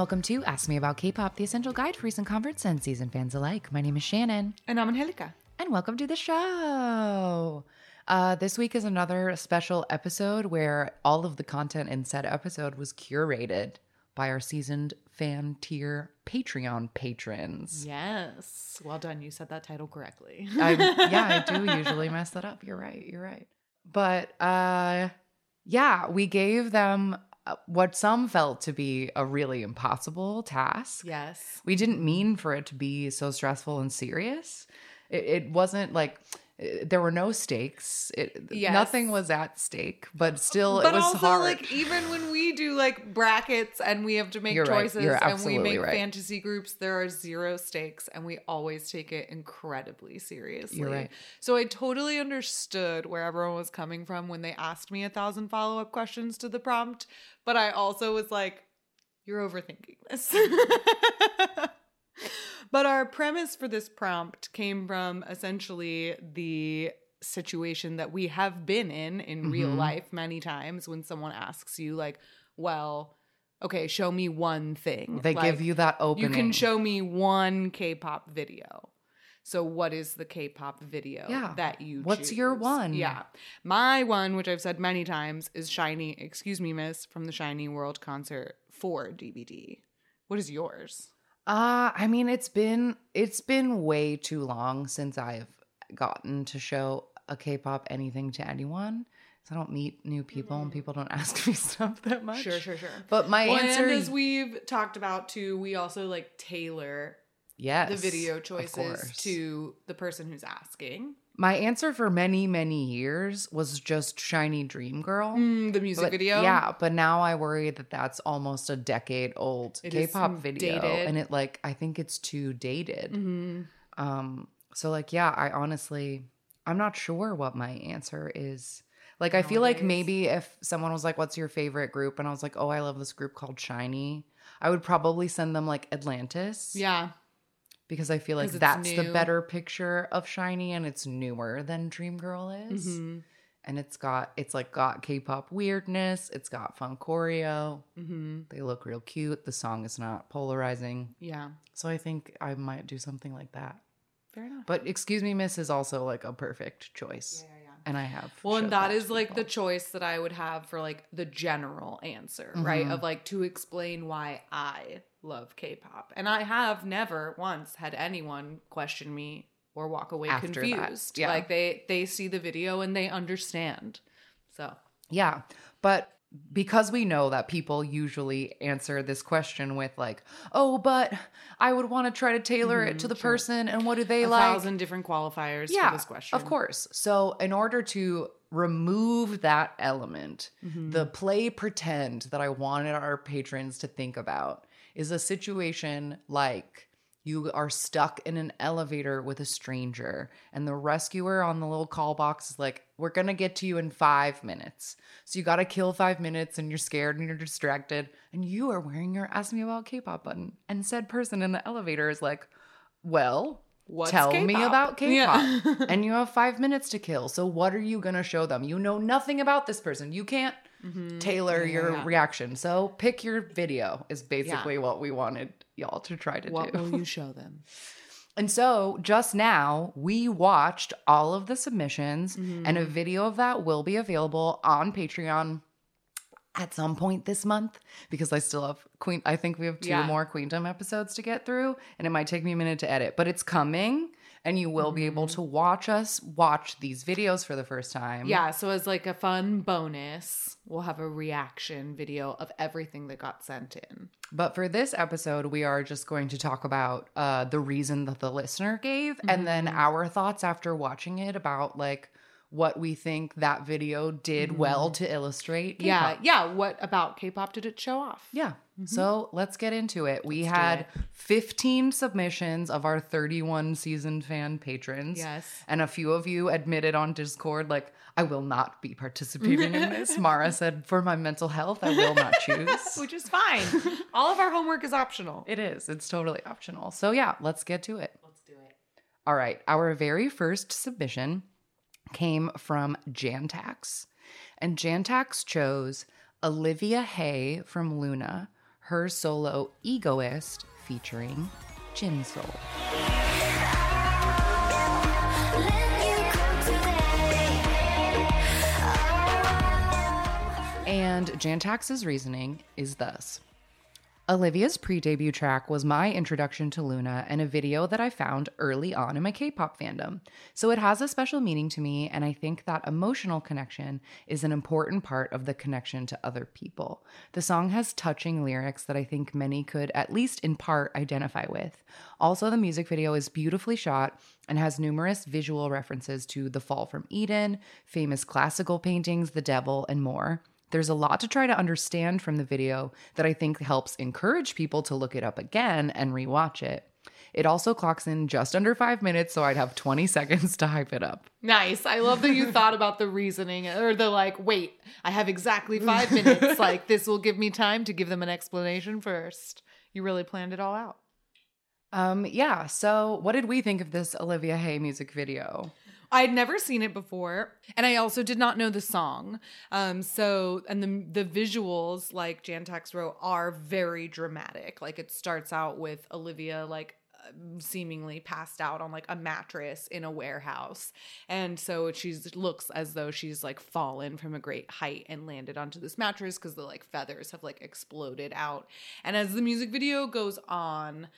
Welcome to Ask Me About K-pop, the essential guide for recent converts and season fans alike. My name is Shannon, And I'm Angelica. and welcome to the show. Uh, this week is another special episode where all of the content in said episode was curated by our seasoned fan tier Patreon patrons. Yes. Well done. You said that title correctly. I, yeah, I do usually mess that up. You're right. You're right. But uh, yeah, we gave them what some felt to be a really impossible task. yes. We didn't mean for it to be so stressful and serious. It, it wasn't like uh, there were no stakes. It Yes. nothing was at stake, but still But it was also, hard. like, even when we do like brackets and we have to make You're choices You're and we make right. fantasy groups, there are zero stakes and we always take it incredibly seriously. right. So I totally understood where everyone was coming from when they asked me a thousand follow up questions to the prompt. But I also was like, you're overthinking this. but our premise for this prompt came from essentially the situation that we have been in in real Mhm. life many times when someone asks you like well okay show me one thing they give you that opening. you can show me one k-pop video so what is the k-pop video Yeah. that you What's your one? yeah my one which i've said many times is SHINee excuse me miss from the SHINee world concert 4 dvd what is yours Uh, I mean, it's been it's been way too long since I've gotten to show a K-pop anything to anyone. So I don't meet new people and people don't ask me stuff that much. Mm-hmm. sure sure sure But my well, answer and is as we've talked about too, we also like tailor yes. the video choices to the person who's asking. My answer for many many years was just SHINee Dream Girl. Mm, the music But- video, Yeah, but now I worry that that's almost a decade old It K-pop video, dated. and it like I think it's too dated. hmm Um, so like, yeah, I honestly, I'm not sure what my answer is. Like, I feel like maybe if someone was like, "What's your favorite group?" and I was like, "Oh, I love this group called SHINee," I would probably send them like Atlantis. yeah, because I feel like that's the better picture of SHINee, and it's newer than Dream Girl is, hmm and it's got it's like got K-pop weirdness. It's got fun choreo. hmm They look real cute. The song is not polarizing, yeah. so I think I might do something like that. Fair enough. But excuse me, Miss is also like a perfect choice. yeah, yeah. And I have. Well, and that to is like the choice that I would have for like the general answer, right? Mhm. Of like to explain why I love K-pop, and I have never once had anyone question me or walk away After that, confused. yeah. Like they they see the video and they understand. So Yeah. But because we know that people usually answer this question with like, oh, but I would want to try to tailor it to the Mhm, sure. person and what do they a like? thousand different qualifiers yeah, for this question. Of course. So in order to remove that element, Mhm. the play pretend that I wanted our patrons to think about is a situation like you are stuck in an elevator with a stranger, and the rescuer on the little call box is like, We're gonna get to you in five minutes. So you gotta kill five minutes, and you're scared and you're distracted, and you are wearing your Ask Me About K pop button. And said person in the elevator is like, Well, What's tell me K-pop? about K Yeah. and you have five minutes to kill. So what are you gonna show them? You know nothing about this person. You can't Mhm. tailor Yeah, your yeah. reaction. So pick your video is basically what we wanted y'all to try to What do. will you show them? And so just now we watched all of the submissions and Mm-hmm. a video of that will be available on Patreon at some point this month because I still have Queen I think we have two Yeah. more Queendom episodes to get through and it might take me a minute to edit, but it's coming and you will be able to watch us watch these videos for the first time. Yeah, so as like a fun bonus, we'll have a reaction video of everything that got sent in. But for this episode, we are just going to talk about uh, the reason that the listener gave and then Mhm. our thoughts after watching it about like what we think that video did well to illustrate. Mm-hmm. Yeah, K-pop. yeah. What about K-pop did it show off? Yeah. Mhm. So let's get into it. We Let's had it. 15 submissions of our 31 seasoned fan patrons. Yes. And a few of you admitted on Discord, like, I will not be participating in this. Mara said, for my mental health, I will not choose. Which is fine. All of our homework is optional. It is. It's totally optional. So, yeah, let's get to it. Let's do it. All right. Our very first submission came from Jantax. And Jantax chose Olivia Hye from LOONA, her solo Egoist featuring Jinsoul. And Jantax's reasoning is thus. Olivia's pre debut track was my introduction to LOONA and a video that I found early on in my K pop fandom. So it has a special meaning to me, and I think that emotional connection is an important part of the connection to other people. The song has touching lyrics that I think many could, at least in part, identify with. Also, the music video is beautifully shot and has numerous visual references to The Fall from Eden, famous classical paintings, the devil, and more. There's a lot to try to understand from the video that I think helps encourage people to look it up again and rewatch it. It also clocks in just under five minutes, so I'd have 20 seconds to hype it up. Nice. I love that you thought about the reasoning or the like, wait, I have exactly five minutes. like, this will give me time to give them an explanation first. You really planned it all out. Um, yeah, so what did we think of this Olivia Hye music video? I'd never seen it before, and I also did not know the song. Um, so and the the visuals, like Jantax wrote, are very dramatic. Like it starts out with Olivia like seemingly passed out on like a mattress in a warehouse and so she looks as though she's like fallen from a great height and landed onto this mattress because the like feathers have like exploded out and as the music video goes on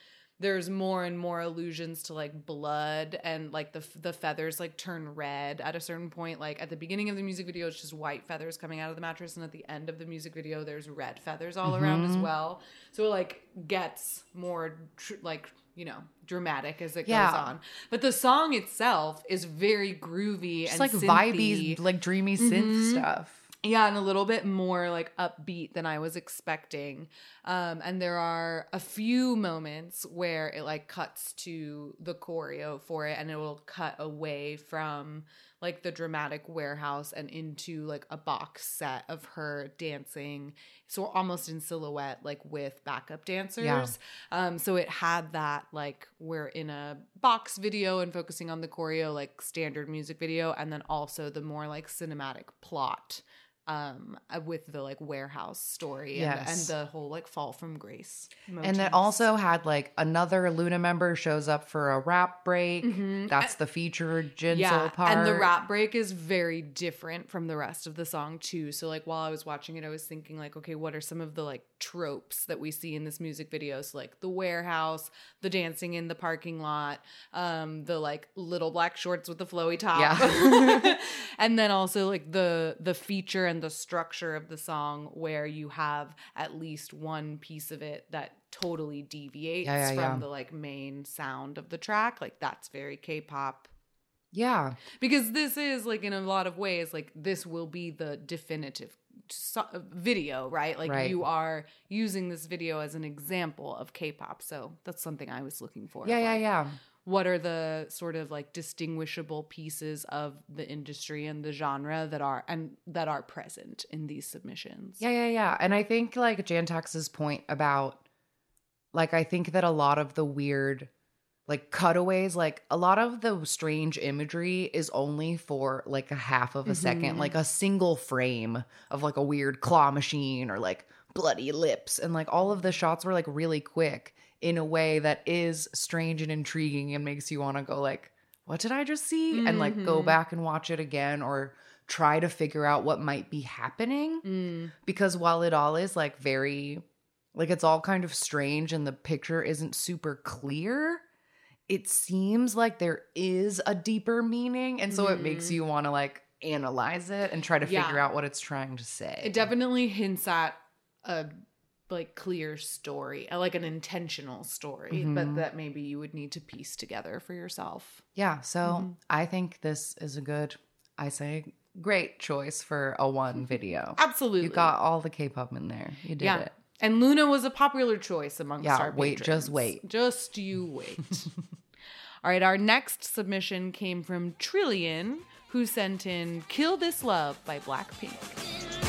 there's more and more allusions to like blood and like the the feathers like turn red at a certain point like at the beginning of the music video it's just white feathers coming out of the mattress and at the end of the music video there's red feathers all mm-hmm. around as well so it like gets more tr- like you know dramatic as it yeah. goes on but the song itself is very groovy just and like synthy. vibey like dreamy synth mm-hmm. stuff yeah and a little bit more like upbeat than i was expecting um and there are a few moments where it like cuts to the choreo for it and it will cut away from like the dramatic warehouse and into like a box set of her dancing so almost in silhouette like with backup dancers yeah. um so it had that like we're in a box video and focusing on the choreo like standard music video and then also the more like cinematic plot um uh, with the like warehouse story and, yes. and the whole like fall from grace motifs. and that also had like another LOONA member shows up for a rap break mm-hmm. that's the featured Jinsoul yeah, part and the rap break is very different from the rest of the song too so like while i was watching it i was thinking like okay what are some of the like tropes that we see in this music video so like the warehouse the dancing in the parking lot um the like little black shorts with the flowy top yeah and then also like the the feature and the structure of the song where you have at least one piece of it that totally deviates yeah, yeah, from yeah. the like main sound of the track like that's very k-pop yeah because this is like in a lot of ways like this will be the definitive so- video right like right. you are using this video as an example of k-pop so that's something i was looking for yeah yeah yeah what are the sort of like distinguishable pieces of the industry and the genre that are and that are present in these submissions? Yeah yeah yeah. And i think like jantax's point about like i think that a lot of the weird like cutaways like a lot of the strange imagery is only for like a half of a mm-hmm. second like a single frame of like a weird claw machine or like bloody lips. And like all of the shots were like really quick in a way that is strange and intriguing and makes you want to go like what did i just see mm-hmm. and like go mm-hmm. back and watch it again or try to figure out what might be happening mm. because while it all is like very like it's all kind of strange and the picture isn't super clear it seems like there is a deeper meaning and so mm. it makes mm-hmm. you want to like analyze it and try to yeah. figure out what it's trying to say it definitely hints at a like clear story, uh, like an intentional story, mm-hmm. but that maybe you would need to piece together for yourself. Yeah. So mm-hmm. I think this is a good, I say, great choice for a one video. Absolutely. You got all the K pop in there. You did yeah. it. And LOONA was a popular choice amongst yeah, our wait, just wait. Just you wait. all right, our next submission came from Trillion, who sent in Kill This Love by Blackpink.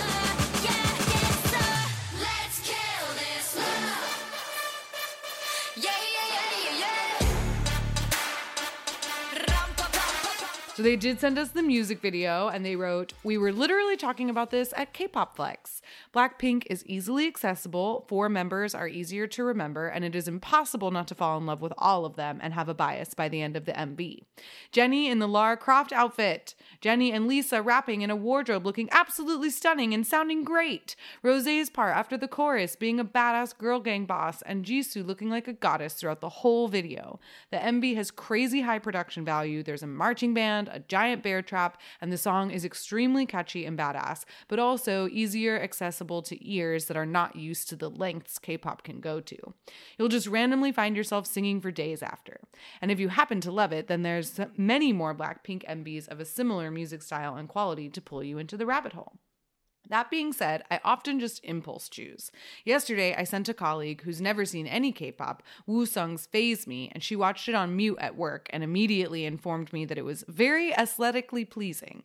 So they did send us the music video and they wrote, We were literally talking about this at K pop Flex. Blackpink is easily accessible, four members are easier to remember, and it is impossible not to fall in love with all of them and have a bias by the end of the MV. Jennie in the Lara Croft outfit, Jennie and Lisa rapping in a wardrobe looking absolutely stunning and sounding great. Rosé's part after the chorus being a badass girl gang boss, and Jisoo looking like a goddess throughout the whole video. The MV has crazy high production value. There's a marching band, a giant bear trap, and the song is extremely catchy and badass, but also easier accessible to ears that are not used to the lengths K pop can go to. You'll just randomly find yourself singing for days after. And if you happen to love it, then there's many more Blackpink MVs of a similar music style and quality to pull you into the rabbit hole. That being said, I often just impulse choose. Yesterday, I sent a colleague who's never seen any K pop Woo Sung's Phase Me, and she watched it on mute at work and immediately informed me that it was very aesthetically pleasing.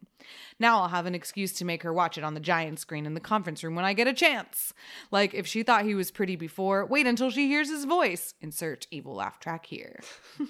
Now I'll have an excuse to make her watch it on the giant screen in the conference room when I get a chance. Like, if she thought he was pretty before, wait until she hears his voice. Insert evil laugh track here.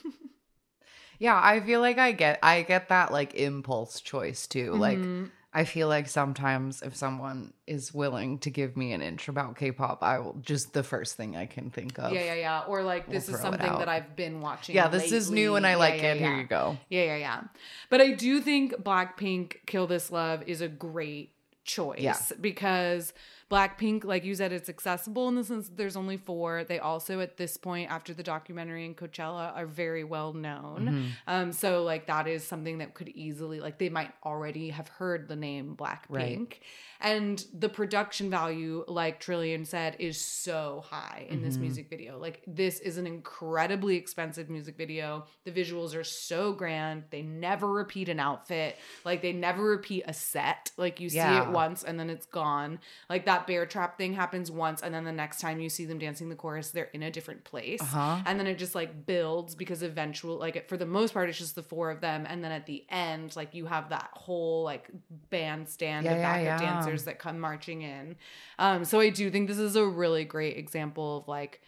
Yeah, I feel like I get I get that like impulse choice too. Like Mhm. I feel like sometimes if someone is willing to give me an inch about K-pop, I will just the first thing I can think of. Yeah, yeah, yeah. Or like We'll this is something that I've been watching. Yeah, this is new and I lately. like Yeah, it. yeah, Here you go. Yeah, yeah, yeah. But I do think Blackpink Kill This Love is a great choice Yeah. because Blackpink, like you said, it's accessible in the sense that there's only four. They also, at this point, after the documentary and Coachella, are very well known. Mhm. Um, so like that is something that could easily like they might already have heard the name Blackpink. Right. And the production value, like Trillian said, is so high in this Mhm. music video. Like this is an incredibly expensive music video. The visuals are so grand. They never repeat an outfit. Like they never repeat a set. Like you see it once and then it's gone. Like that bear trap thing happens once and then the next time you see them dancing the chorus, they're in a different place Uh-huh. and then it just like builds because eventually like for the most part it's just the four of them and then at the end like you have that whole like bandstand Yeah, of yeah, backup yeah. dancers that come marching in um so i do think this is a really great example of like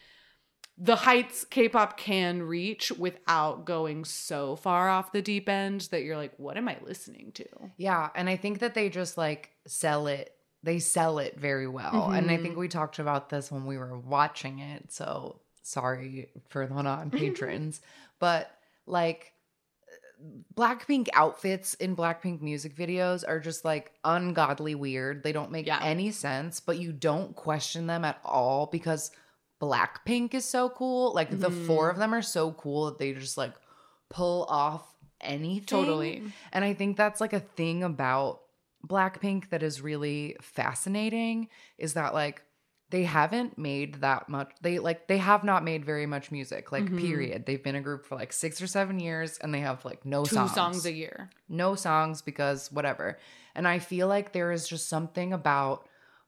the heights k-pop can reach without going so far off the deep end that you're like what am i listening to Yeah, and I think that they just like sell it. They sell it very well. And I think we talked about this when we were watching it. So sorry for the non patrons. but like Blackpink outfits in Blackpink music videos are just like ungodly weird. They don't make Yeah. any sense, but you don't question them at all because Blackpink is so cool. Like the Mhm. four of them are so cool that they just like pull off anything. totally And I think that's like a thing about Blackpink that is really fascinating is that like they haven't made that much they like they have not made very much music like Mhm. period they've been a group for like six or seven years and they have like no two songs songs a year no songs because whatever and i feel like there is just something about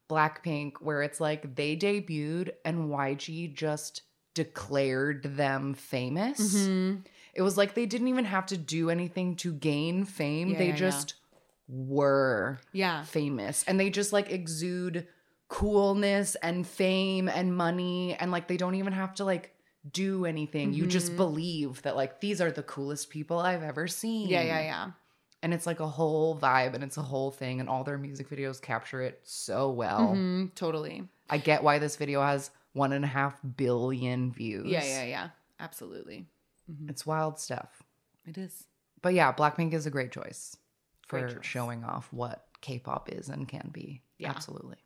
blackpink where it's like they debuted and yg just declared them famous Mhm. it was like they didn't even have to do anything to gain fame. Yeah, they yeah, yeah. Were yeah famous and they just like exude coolness and fame and money and like they don't even have to like do anything. You just Mhm. believe that like these are the coolest people I've ever seen. yeah yeah yeah And it's like a whole vibe and it's a whole thing and all their music videos capture it so well. Mhm. totally I get why this video has one and a half billion views. yeah yeah yeah absolutely Mhm. It's wild stuff. it is But yeah, Blackpink is a great choice for Great showing off what K-pop is and can be. Yeah. Absolutely.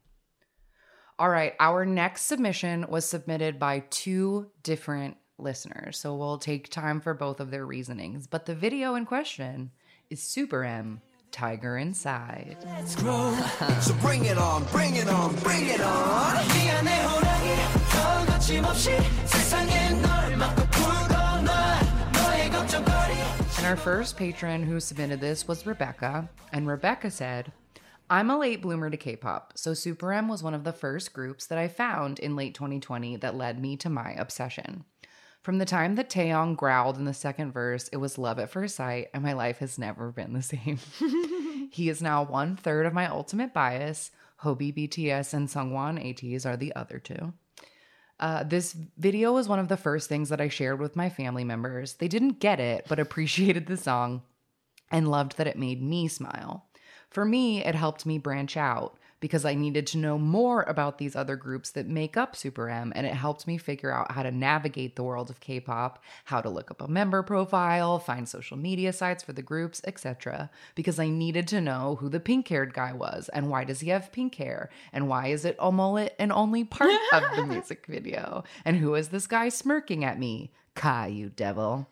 All right, our next submission was submitted by two different listeners. So we'll take time for both of their reasonings, but the video in question is Super M Tiger Inside. Let's grow. so bring it on, bring it on, bring it on. Our first patron who submitted this was Rebecca. And Rebecca said, I'm a late bloomer to K pop, so Super M was one of the first groups that I found in late 2020 that led me to my obsession. From the time that Taeyong growled in the second verse, it was love at first sight, and my life has never been the same. he is now one third of my ultimate bias. Hobi BTS and Sungwon ATEEZ are the other two. Uh, this video was one of the first things that I shared with my family members. They didn't get it, but appreciated the song. and loved that it made me smile. For me, it helped me branch out because I needed to know more about these other groups that make up Super M, and it helped me figure out how to navigate the world of K pop, how to look up a member profile, find social media sites for the groups, etc. Because I needed to know who the pink haired guy was, and why does he have pink hair, and why is it a mullet and only part of the music video, and who is this guy smirking at me? Kai, you devil.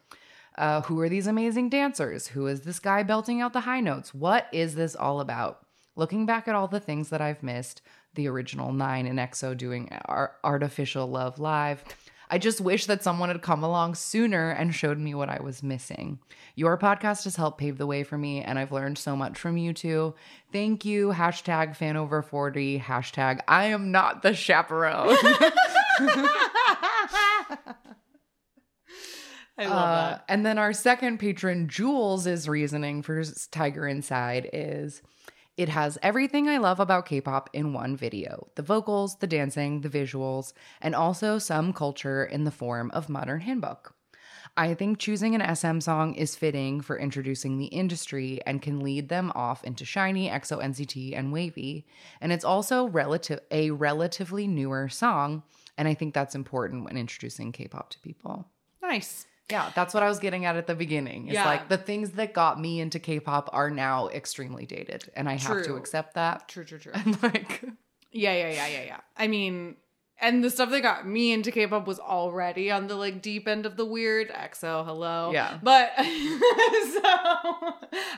Uh, who are these amazing dancers? Who is this guy belting out the high notes? What is this all about? Looking back at all the things that I've missed, the original Nine and EXO doing Ar- Artificial Love Live, I just wish that someone had come along sooner and showed me what I was missing. Your podcast has helped pave the way for me, and I've learned so much from you two. Thank you. Hashtag fan over 40. Hashtag I am not the chaperone. I love Uh, that. and then our second patron, Jules' is reasoning for Tiger Inside is it has everything I love about K pop in one video the vocals, the dancing, the visuals, and also some culture in the form of modern hanbok. I think choosing an SM song is fitting for introducing the industry and can lead them off into SHINee, EXO, NCT, and WayV. And it's also relative a relatively newer song, and I think that's important when introducing K-pop to people. Nice. Yeah, that's what I was getting at at the beginning. It's Yeah. like the things that got me into K-pop are now extremely dated, and I have to accept that. True, true, true. And like, Yeah, yeah, yeah, yeah, yeah. I mean, and the stuff that got me into K-pop was already on the like deep end of the weird. EXO, hello. Yeah. But so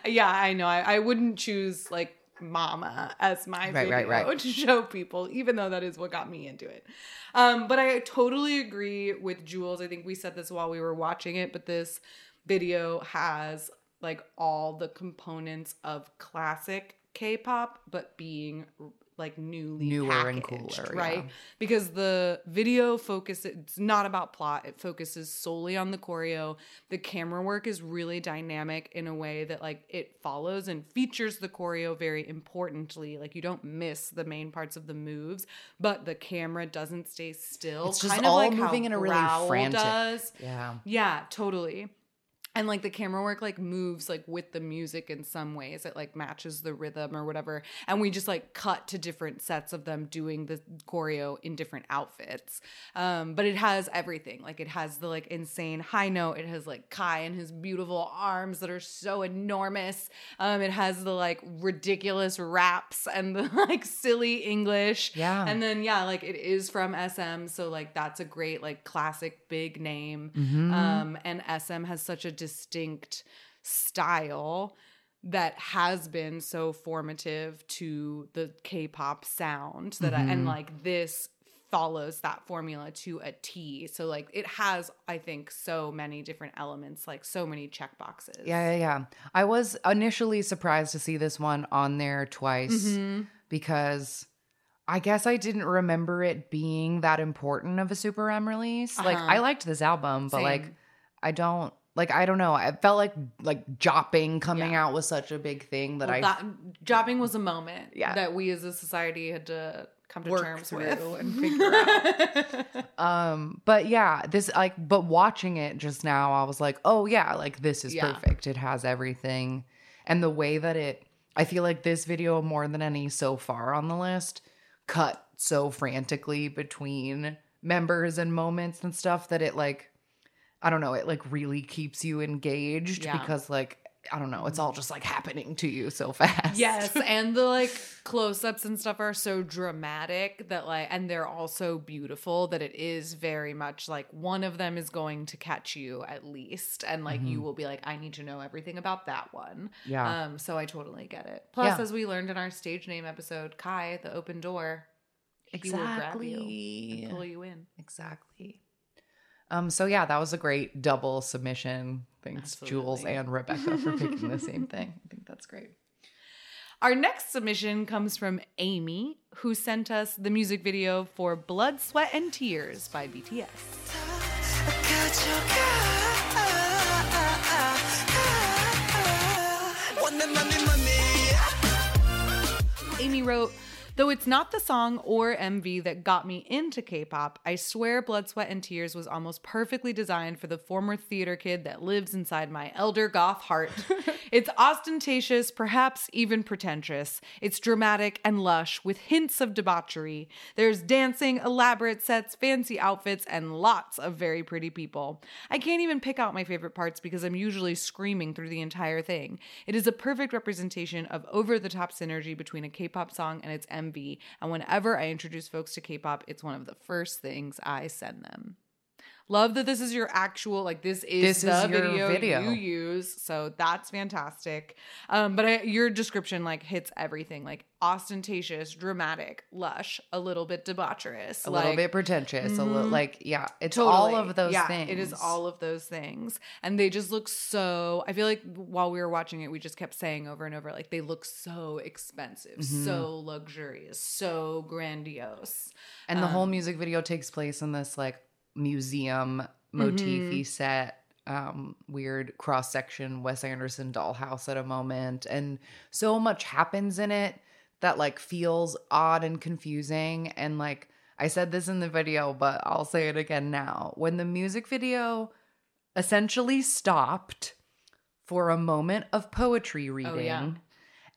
yeah, I know. I, I wouldn't choose like Mama as my Right, video right, right. to show people, even though that is what got me into it. Um, but I totally agree with Jules. I think we said this while we were watching it, but this video has like all the components of classic K-pop, but being like newly Newer and cooler, right? yeah. Because the video focus it's not about plot; it focuses solely on the choreo. The camera work is really dynamic in a way that like it follows and features the choreo very importantly. Like you don't miss the main parts of the moves, but the camera doesn't stay still. It's just kind of all like moving in a really frantic- does. yeah. Yeah, totally. And like the camera work like moves like with the music in some ways. It like matches the rhythm or whatever. And we just like cut to different sets of them doing the choreo in different outfits. Um, but it has everything. Like it has the like insane high note. It has like Kai and his beautiful arms that are so enormous. Um, it has the like ridiculous raps and the like silly English. Yeah. And then yeah, like it is from SM, so like that's a great like classic big name. Mhm. Um, and SM has such a distinct style that has been so formative to the K-pop sound that I, and Mhm. like this follows that formula to a T. So like it has I think so many different elements, like so many check boxes. Yeah, yeah, yeah. I was initially surprised to see this one on there twice Mhm. because I guess I didn't remember it being that important of a Super M release. Like Uh-huh. I liked this album, but like I don't like I don't know. I felt like like jopping coming Yeah. out was such a big thing that Well, I that jopping was a moment Yeah. that we as a society had to come to Work terms through with and figure um but yeah, this like but watching it just now I was like, "Oh yeah, like this is Yeah. perfect. It has everything." And the way that it I feel like this video more than any so far on the list cut so frantically between members and moments and stuff that it like I don't know, it like really keeps you engaged Yeah. because like I don't know, it's all just like happening to you so fast. Yes, and the like close-ups and stuff are so dramatic that like and they're also beautiful that it is very much like one of them is going to catch you at least and like you will be like I need to know everything about that one. Mm-hmm. Yeah. Um so I totally get it. Plus Yeah. as we learned in our stage name episode, Kai, the open door, he will grab you exactly. and pull you in. Exactly. Um, so yeah, that was a great double submission. Thanks, Jules and Rebecca, for picking the same thing. I think that's great. Our next submission comes from Amy, who sent us the music video for Blood, Sweat, and Tears by BTS. Amy wrote, Though it's not the song or MV that got me into K pop, I swear Blood, Sweat, and Tears was almost perfectly designed for the former theater kid that lives inside my elder goth heart. it's ostentatious, perhaps even pretentious. It's dramatic and lush with hints of debauchery. There's dancing, elaborate sets, fancy outfits, and lots of very pretty people. I can't even pick out my favorite parts because I'm usually screaming through the entire thing. It is a perfect representation of over the top synergy between a K pop song and its MV, and whenever I introduce folks to K pop, it's one of the first things I send them. Love that this is your actual like this is This the is your video, video. you use. So that's fantastic. Um, but I, your description like hits everything like ostentatious, dramatic, lush, a little bit debaucherous, a little bit pretentious, a little Mhm. like yeah, it's all of those yeah, things. It is all of those things. And they just look so I feel like while we were watching it, we just kept saying over and over, like they look so expensive, Mhm. so luxurious, so grandiose. And the whole Um, music video takes place in this like museum Mm-hmm. motify set, um, weird cross section Wes Anderson dollhouse at a moment, and so much happens in it that like feels odd and confusing. And like I said this in the video, but I'll say it again now. When the music video essentially stopped for a moment of poetry reading. Oh, yeah.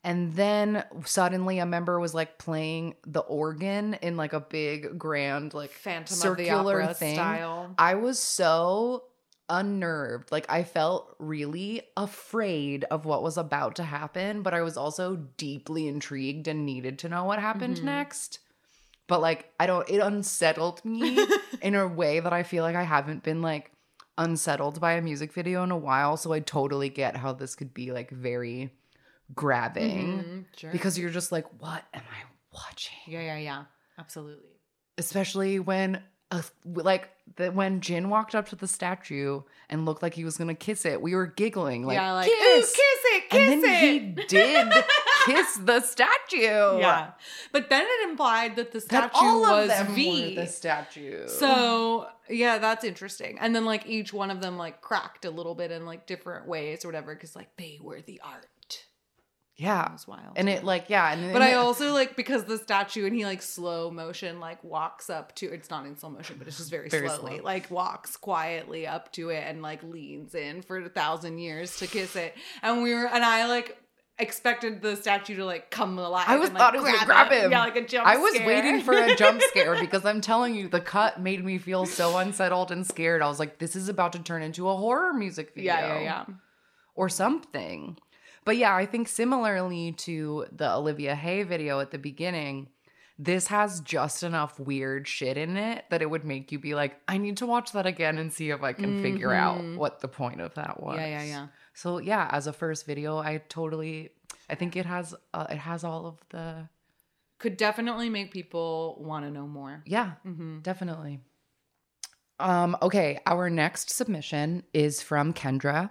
And then suddenly a member was like playing the organ in like a big grand like Phantom circular of the Opera thing. style. I was so unnerved. Like I felt really afraid of what was about to happen, but I was also deeply intrigued and needed to know what happened Mhm. next. But like I don't it unsettled me in a way that I feel like I haven't been like unsettled by a music video in a while, so I totally get how this could be like very grabbing Mhm, sure. because you're just like what am I watching? yeah, yeah, yeah. Absolutely. especially when uh, like the, when Jin walked up to the statue and looked like he was gonna kiss it, we were giggling like, yeah, like kiss, "Ooh, kiss it, kiss and then it. he did kiss the statue. Yeah. But then it implied that the that statue all of was them V. the statue. So yeah, that's interesting. And then like each one of them like cracked a little bit in like different ways or whatever, because like they were the art. Yeah, was wild. and it like yeah, and but I it- also like because the statue and he like slow motion like walks up to it's not in slow motion, but it's just very, Very slowly slow. like walks quietly up to it and like leans in for a thousand years to kiss it. And we were and I like expected the statue to like come alive. I was and, like, thought it was gonna grab him. Yeah, like a jump. I was scare. waiting for a jump scare because I'm telling you, the cut made me feel so unsettled and scared. I was like, this is about to turn into a horror music video. yeah, yeah, yeah. or something. But yeah, I think similarly to the Olivia Hye video at the beginning, this has just enough weird shit in it that it would make you be like, I need to watch that again and see if I can figure out Mhm. what the point of that was. Yeah, yeah, yeah. So yeah, as a first video, I totally, I think it has, uh, it has all of the, Could definitely make people want to know more. yeah, Mm-hmm. definitely. Um, okay, our next submission is from Kendra.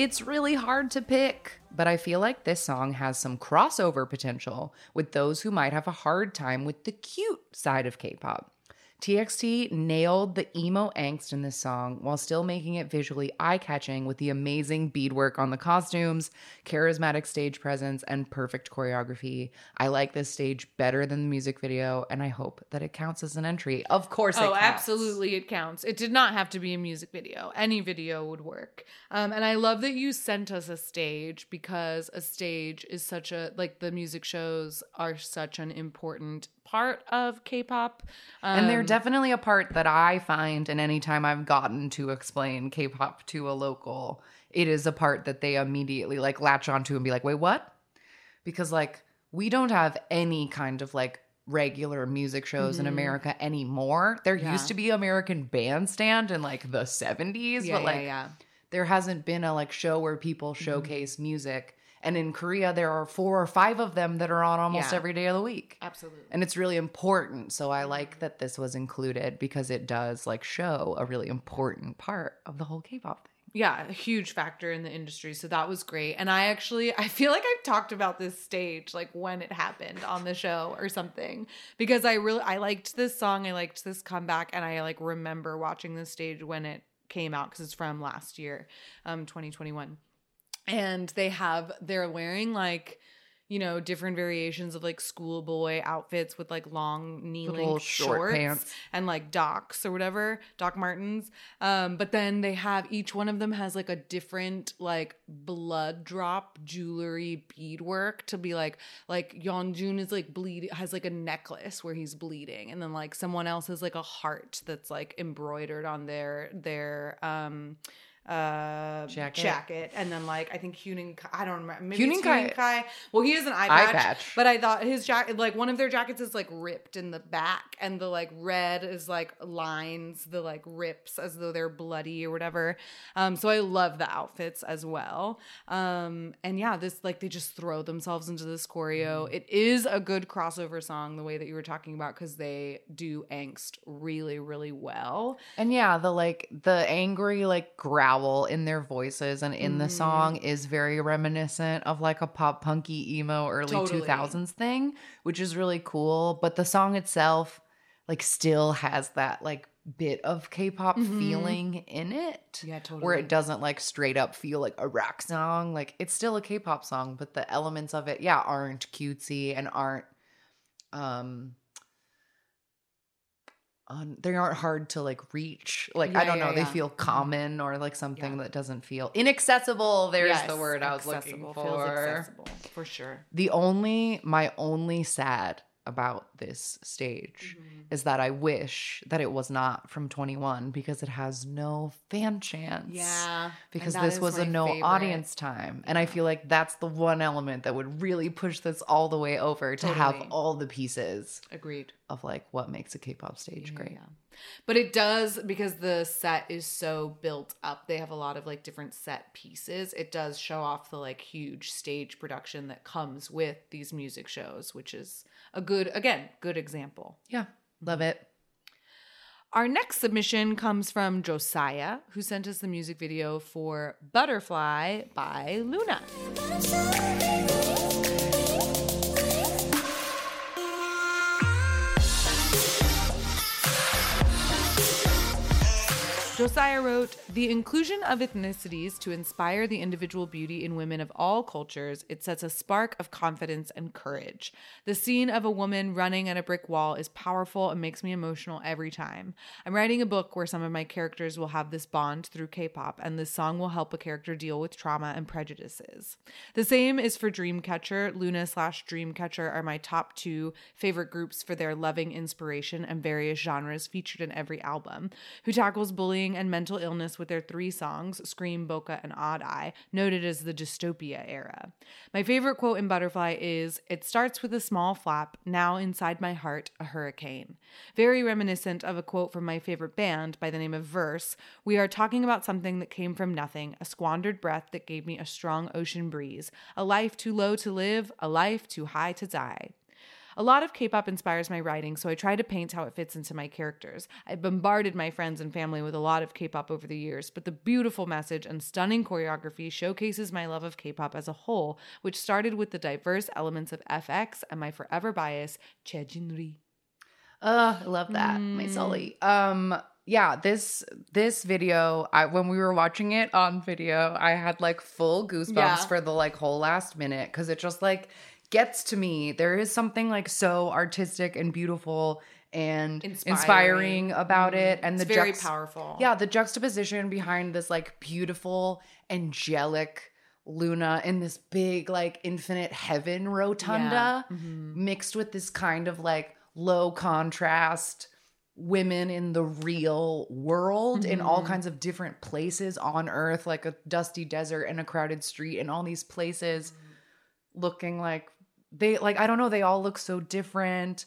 It's really hard to pick, but I feel like this song has some crossover potential with those who might have a hard time with the cute side of K pop. TXT nailed the emo angst in this song while still making it visually eye catching with the amazing beadwork on the costumes, charismatic stage presence, and perfect choreography. I like this stage better than the music video, and I hope that it counts as an entry. Of course, it Oh, absolutely, it counts. It did not have to be a music video. Any video would work. Um, and I love that you sent us a stage because a stage is such a like the music shows are such an important part of K-pop. Um, And they're definitely a part that I find, and anytime I've gotten to explain K pop to a local, it is a part that they immediately like latch onto and be like, wait, what? Because like we don't have any kind of like regular music shows in Mhm. America anymore. There Yeah. used to be American Bandstand in like the 70s, yeah, but like yeah, there hasn't been a like show where people Mm-hmm. showcase music. And in Korea, there are four or five of them that are on almost Yeah. every day of the week Absolutely. and it's really important so i like that this was included because it does like show a really important part of the whole k-pop thing yeah, a huge factor in the industry. So that was great. And I actually I feel like I've talked about this stage like when it happened on the show or something because I really I liked this song, I liked this comeback and I like remember watching this stage when it came out cuz it's from last year, um 2021. And they have they're wearing like you know, different variations of like schoolboy outfits with like long knee length short shorts pants. and like Docs or whatever, Doc Martens. Um, but then they have each one of them has like a different like blood drop jewelry beadwork to be like like Yeonjun is like bleed has like a necklace where he's bleeding, and then like someone else has like a heart that's like embroidered on their their um uh Jacket. jacket and then like I think Huening Kai- I don't remember maybe Huening it's Kai- Kai well he has an eye Eye patch, patch. but I thought his jacket like one of their jackets is like ripped in the back and the like red is like lines the like rips as though they're bloody or whatever um so I love the outfits as well um and yeah this like they just throw themselves into this choreo Mm-hmm. it is a good crossover song the way that you were talking about because they do angst really really well And yeah, the like the angry like growl in their voices and in the Mm-hmm. song is very reminiscent of like a pop punky emo early Totally. 2000s thing, which is really cool, but the song itself like still has that like bit of K-pop Mhm. feeling in it. yeah totally Where it doesn't like straight up feel like a rock song. Like it's still a K-pop song, but the elements of it, yeah, aren't cutesy and aren't um un- they aren't hard to like reach. Like I don't know, yeah, they feel Mhm. common or like something Yeah. that doesn't feel inaccessible. There's Yes, the word I was looking for. for sure The only my only sad about this stage mm-hmm. is that I wish that it was not from 21 because it has no fan chants. Yeah. Because this was a no favorite. audience time. And I feel like that's the one element that would really push this all the way over to have all the pieces Agreed. of like what makes a K-pop stage Yeah, great. yeah. But it does because the set is so built up. They have a lot of like different set pieces. It does show off the like huge stage production that comes with these music shows, which is a good again, good example. Yeah. Love it. Our next submission comes from Josiah, who sent us the music video for Butterfly by LOONA. Josiah wrote, The inclusion of ethnicities to inspire the individual beauty in women of all cultures, it sets a spark of confidence and courage. The scene of a woman running at a brick wall is powerful and makes me emotional every time. I'm writing a book where some of my characters will have this bond through K pop, and this song will help a character deal with trauma and prejudices. The same is for Dreamcatcher. LOONA slash Dreamcatcher are my top two favorite groups for their loving inspiration and various genres featured in every album, who tackles bullying and mental illness with their three songs, Scream, Boca, and Odd Eye, noted as the dystopia era. My favorite quote in Butterfly is It starts with a small flap, now inside my heart, a hurricane. Very reminiscent of a quote from my favorite band by the name of Verse. We are talking about something that came from nothing, a squandered breath that gave me a strong ocean breeze, a life too low to live, a life too high to die. A lot of K pop inspires my writing, so I try to paint how it fits into my characters. I bombarded my friends and family with a lot of K pop over the years, but the beautiful message and stunning choreography showcases my love of K pop as a whole, which started with the diverse elements of f(x) and my forever bias, Choi Jinri. Uh, I love that. My Sulli. Um yeah, this this video, I when we were watching it on video, I had like full goosebumps Yeah. for the like whole last minute cuz it just like gets to me. There is something like so artistic and beautiful and inspiring, Inspiring. about it and It's the very juxt- powerful. Yeah, the juxtaposition behind this like beautiful angelic LOONA in this big like infinite heaven rotunda Yeah. Mhm. mixed with this kind of like low contrast women in the real world in all Mhm. kinds of different places on earth like a dusty desert and a crowded street and all these places looking like they like I don't know they all look so different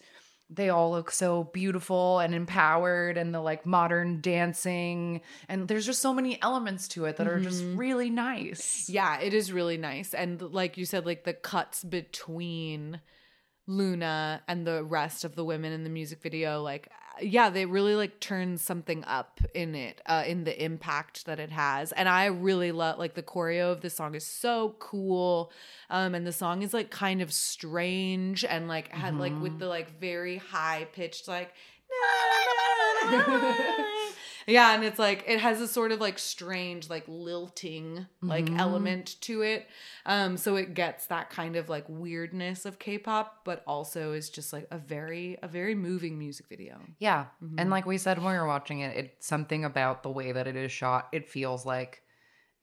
they all look so beautiful and empowered and the like modern dancing and there's just so many elements to it that are just Mhm. really nice Yeah, it is really nice. And like you said, like the cuts between LOONA and the rest of the women in the music video, like yeah, they really like turn something up in it, uh, in the impact that it has. And I really love like the choreo of this song is so cool. Um, and the song is like kind of strange and like had like with the like very high pitched like. Yeah, and it's like it has a sort of like strange like lilting like mm-hmm. element to it. Um, so it gets that kind of like weirdness of K-pop, but also is just like a very a very moving music video. Yeah. Mm-hmm. And like we said when we were watching it, it's something about the way that it is shot. It feels like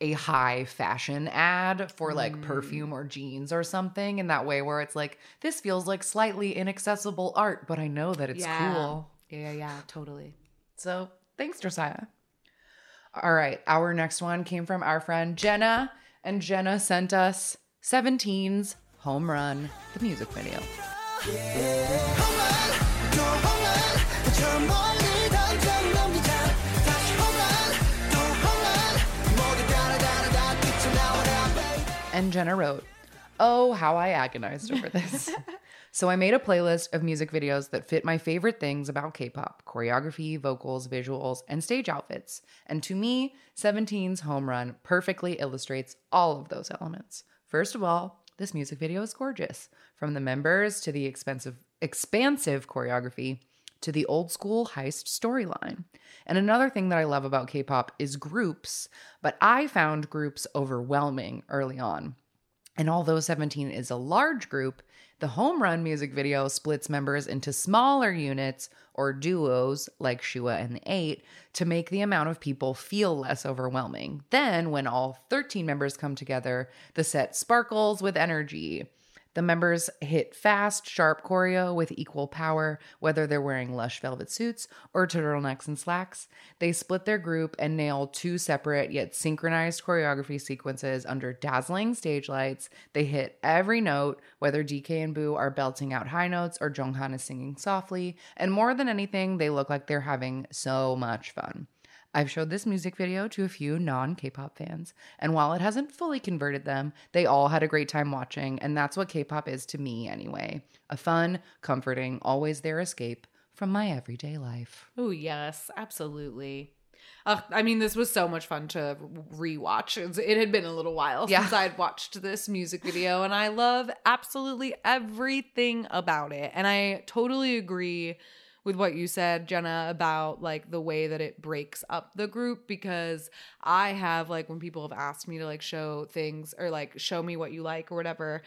a high fashion ad for like mm. perfume or jeans or something in that way where it's like, this feels like slightly inaccessible art, but I know that it's cool. Yeah, yeah, yeah, totally. So Thanks, Josiah. All right. Our next one came from our friend Jenna, and Jenna sent us 17's Home Run, the music video. And Jenna wrote, Oh, how I agonized over this. so I made a playlist of music videos that fit my favorite things about K pop choreography, vocals, visuals, and stage outfits. And to me, 17's Home Run perfectly illustrates all of those elements. First of all, this music video is gorgeous. From the members to the expensive, expansive choreography to the old school heist storyline. And another thing that I love about K pop is groups, but I found groups overwhelming early on. And although 17 is a large group, the home run music video splits members into smaller units or duos like Shua and The8 to make the amount of people feel less overwhelming. Then, when all 13 members come together, the set sparkles with energy. The members hit fast, sharp choreo with equal power, whether they're wearing lush velvet suits or turtlenecks and slacks. They split their group and nail two separate yet synchronized choreography sequences under dazzling stage lights. They hit every note, whether DK and Boo are belting out high notes or Jeonghan is singing softly. And more than anything, they look like they're having so much fun. I've showed this music video to a few non K pop fans, and while it hasn't fully converted them, they all had a great time watching, and that's what K pop is to me anyway a fun, comforting, always there escape from my everyday life. Oh yes, absolutely. Uh, I mean, this was so much fun to rewatch. It had been a little while Yeah. since I'd watched this music video, and I love absolutely everything about it. And I totally agree with what you said, Jenna, about like the way that it breaks up the group because I have like when people have asked me to like show things or like show me what you like or whatever.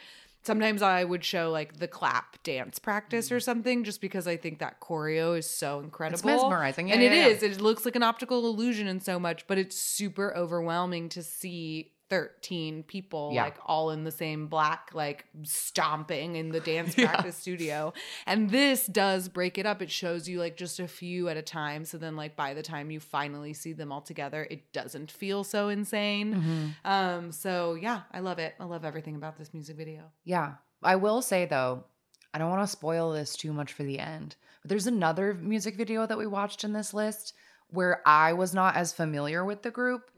Sometimes I would show like the clap dance practice or mm. something just because I think that choreo is so incredible. mesmerizing. Yeah, and it yeah, is. It looks like an optical illusion and so much, but it's super overwhelming to see 13 people Yeah. like all in the same black like stomping in the dance practice studio and this does break it up it shows you like just a few at a time so then like by the time you finally see them all together it doesn't feel so insane Mm-hmm. um so yeah i love it i love everything about this music video Yeah. I will say though, I don't want to spoil this too much for the end, but there's another music video that we watched in this list where I was not as familiar with the group.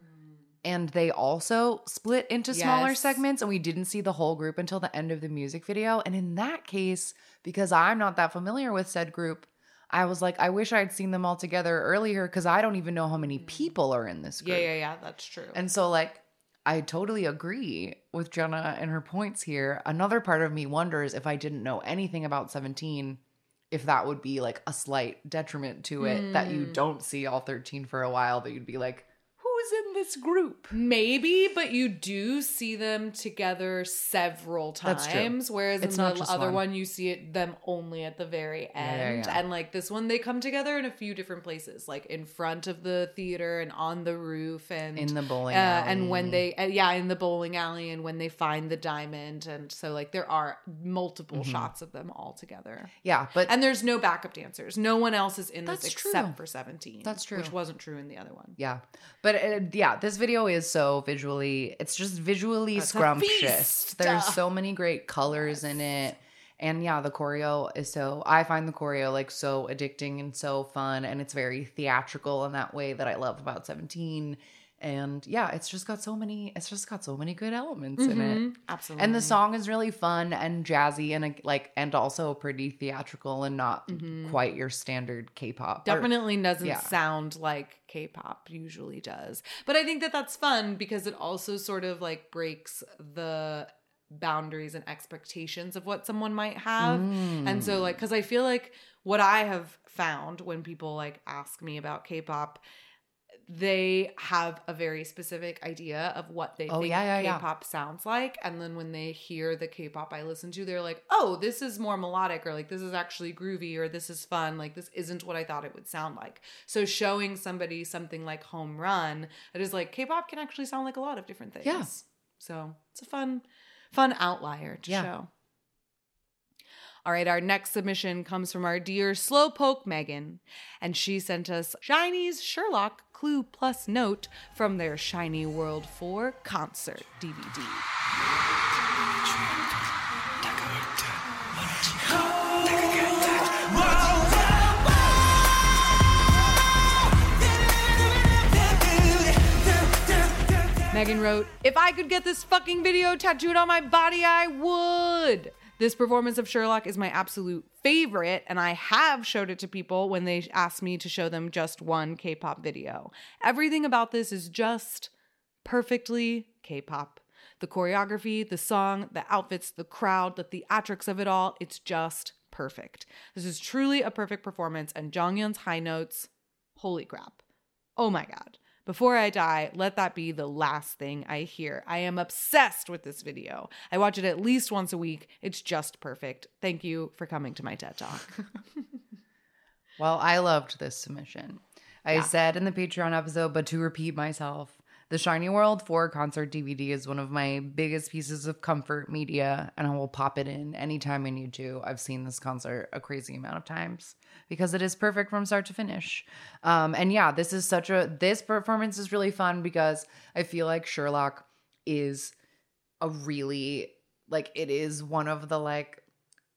And they also split into smaller Yes. segments, and we didn't see the whole group until the end of the music video. And in that case, because I'm not that familiar with said group, I was like, I wish I'd seen them all together earlier because I don't even know how many mm. people are in this group. yeah yeah yeah that's true And so, like, I totally agree with Jenna and her points here. Another part of me wonders if I didn't know anything about 17, if that would be like a slight detriment to it that you mm. don't see all 13 for a while, that you'd be like, in this group? Maybe, but you do see them together several That's times. true. Whereas It's in not the just other one. one. you see it them only at the very end. yeah. And like this one, they come together in a few different places, like in front of the theater and on the roof and In the bowling uh, alley. And when they, uh, yeah, in the bowling alley, and when they find the diamond, and so like there are multiple Mm-hmm. shots of them all together. Yeah, but And there's no backup dancers. No one else is in this That's except true. for 17. That's true. Which wasn't true in the other one. yeah, but uh, yeah, this video is so visually, it's just visually a scrumptious. There's so many great colors in it. And yeah, the choreo is so, I find the choreo like so addicting and so fun. And it's very theatrical in that way that I love about 17. And yeah, it's just got so many. It's just got so many good elements in it. Mhm. Absolutely. And the song is really fun and jazzy and like and also pretty theatrical and not Mhm. quite your standard K-pop. Or- definitely doesn't yeah. sound like K-pop usually does. But I think that that's fun because it also sort of like breaks the boundaries and expectations of what someone might have. And so Mm. like cuz I feel like what I have found when people like ask me about K-pop they have a very specific idea of what they Oh, think yeah, yeah, yeah. K-pop sounds like and then when they hear the K-pop I listen to they're like, "Oh, this is more melodic or like this is actually groovy or this is fun, like this isn't what I thought it would sound like." So showing somebody something like Home Run, it is like K-pop can actually sound like a lot of different things. Yeah. So, it's a fun fun outlier to Yeah. show. All right, our next submission comes from our dear Slowpoke Megan, and she sent us SHINee's Sherlock Clue Plus Note from their SHINee World 4 concert DVD. Megan wrote, If I could get this fucking video tattooed on my body, I would. This performance of Sherlock is my absolute favorite, and I have showed it to people when they asked me to show them just one K pop video. Everything about this is just perfectly K pop. The choreography, the song, the outfits, the crowd, the theatrics of it all, it's just perfect. This is truly a perfect performance, and Jonghyun's high notes, holy crap. Oh my God. Before I die, let that be the last thing I hear. I am obsessed with this video. I watch it at least once a week. It's just perfect. Thank you for coming to my TED Talk. Well, I loved this submission. I Yeah. said in the Patreon episode, but to repeat myself, the SHINee World 4 concert DVD is one of my biggest pieces of comfort media, and I will pop it in anytime I need to. I've seen this concert a crazy amount of times because it is perfect from start to finish. Um, and yeah, this is such a this performance is really fun because I feel like Sherlock is a really like it is one of the like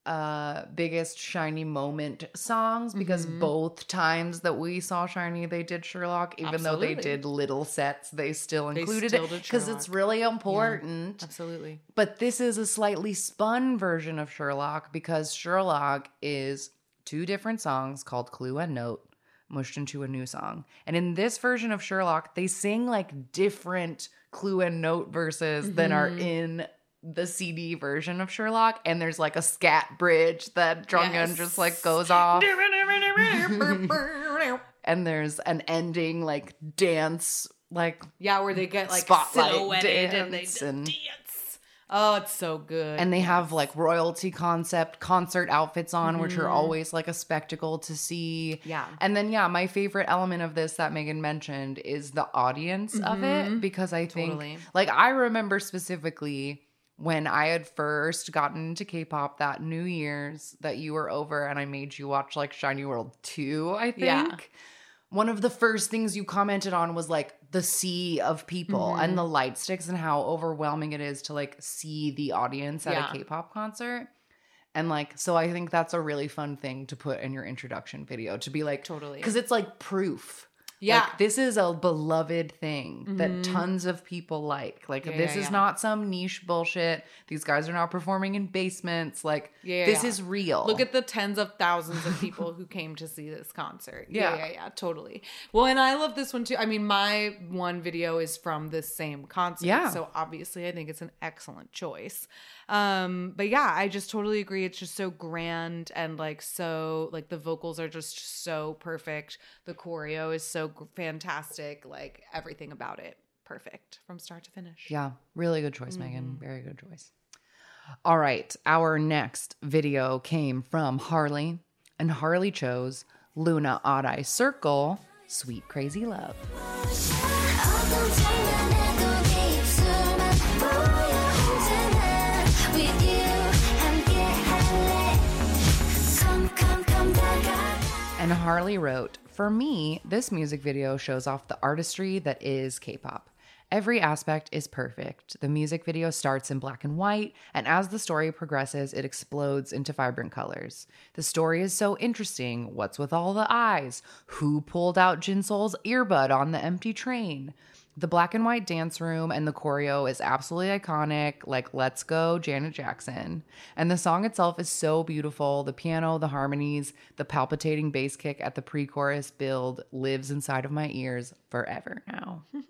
uh biggest SHINee moment songs because Mhm. both times that we saw SHINee they did sherlock even though they did little sets they still They included still it because it's really important Absolutely. but this is a slightly spun version of sherlock because sherlock is two different songs called clue and note mushed into a new song and in this version of sherlock they sing like different clue and note verses than are Mhm. in the CD version of Sherlock, and there's like a scat bridge that Jonghyun Yes. just like goes off, and there's an ending like dance, like yeah, where they get like Spotlight silhouetted and they dance and- dance. Oh, it's so good. and they have like royalty concept concert outfits on, which are Mhm. always like a spectacle to see. yeah. And then, yeah, my favorite element of this that Megan mentioned is the audience of it Mhm. because I think, Totally. like, I remember specifically when I had first gotten into K pop that New Year's that you were over and I made you watch like SHINee World 2, I think. Yeah. One of the first things you commented on was like the sea of people Mhm. and the light sticks and how overwhelming it is to like see the audience at Yeah. a K pop concert. And like, so I think that's a really fun thing to put in your introduction video to be like, Totally. because it's like proof. Yeah. Like, this is a beloved thing that Mhm. tons of people like. Like, Yeah, this yeah, is yeah. not some niche bullshit. These guys are not performing in basements. Like, this is real. Look at the tens of thousands of people who came to see this concert. Yeah. Yeah. yeah, yeah, totally. Well, and I love this one too. I mean, my one video is from this same concert. Yeah. So obviously, I think it's an excellent choice. Um, but yeah, I just totally agree. It's just so grand and like so, like the vocals are just so perfect. The choreo is so g- fantastic. Like everything about it, perfect from start to finish. Yeah, really good choice, Megan. Mhm. Very good choice. All right, our next video came from Harley, and Harley chose LOONA Odd Eye Circle, Sweet Crazy Love. And Harley wrote, For me, this music video shows off the artistry that is K pop. Every aspect is perfect. The music video starts in black and white, and as the story progresses, it explodes into vibrant colors. The story is so interesting. What's with all the eyes? Who pulled out Jinsol's earbud on the empty train? The black and white dance room and the choreo is absolutely iconic. Like, let's go, Janet Jackson. And the song itself is so beautiful. The piano, the harmonies, the palpitating bass kick at the pre chorus build lives inside of my ears forever now.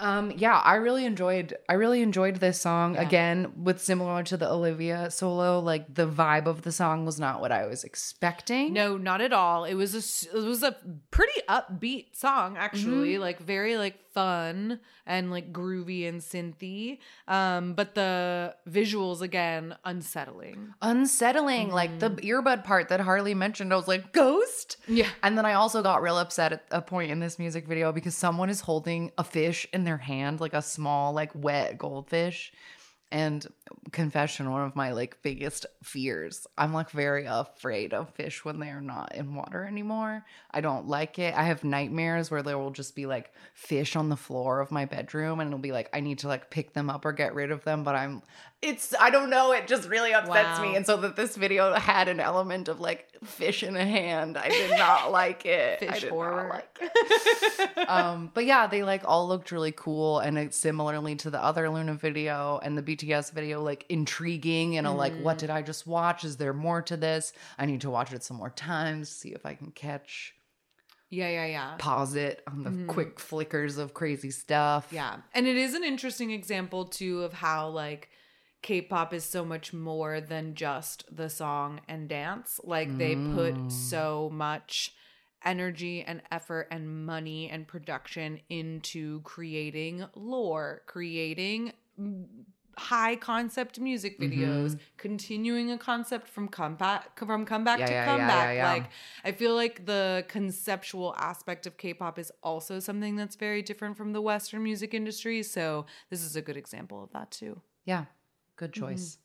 Um, yeah, I really enjoyed I really enjoyed this song. Again, with similar to the Olivia solo, like the vibe of the song was not what I was expecting. No, not at all. It was a it was a pretty upbeat song actually, Mm-hmm. like very like fun and like groovy and synthy. Um, but the visuals again unsettling. Unsettling, like the earbud part that Harley mentioned, I was like, ghost? Yeah. And then I also got real upset at a point in this music video because someone is holding a fish in their hand, like a small, like wet goldfish. And confession, one of my like biggest fears. I'm like very afraid of fish when they're not in water anymore. I don't like it. I have nightmares where there will just be like fish on the floor of my bedroom and it'll be like I need to like pick them up or get rid of them, but I'm it's I don't know, it just really upsets Wow. me. And so that this video had an element of like fish in a hand. I did not like it. I Fish did horror. Not like it. um, but yeah, they like all looked really cool, and it's similarly to the other LOONA video and the BTS video, like intriguing and a like, Mm. what did I just watch? Is there more to this? I need to watch it some more times, see if I can catch, Yeah, yeah, yeah. pause it on the quick flickers of crazy stuff. Yeah. And it is an interesting example too of how like K-pop is so much more than just the song and dance. Like they Mm. put so much energy and effort and money and production into creating lore, creating high concept music videos, continuing a concept from comeback from comeback Mm-hmm. Yeah, to yeah, comeback. yeah. Like I feel like the conceptual aspect of K-pop is also something that's very different from the Western music industry. So this is a good example of that too. Yeah, good mm-hmm. choice.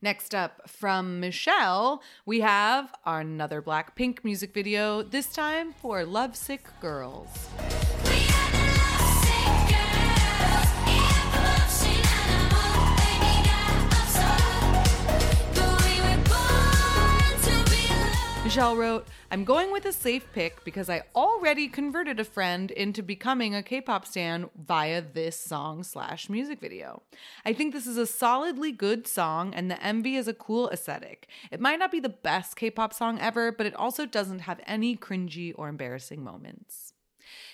Next up from Michelle, we have another Blackpink music video. This time for "Lovesick Girls." Michelle wrote, I'm going with a safe pick because I already converted a friend into becoming a K pop stan via this song slash music video. I think this is a solidly good song and the MV is a cool aesthetic. It might not be the best K pop song ever, but it also doesn't have any cringy or embarrassing moments.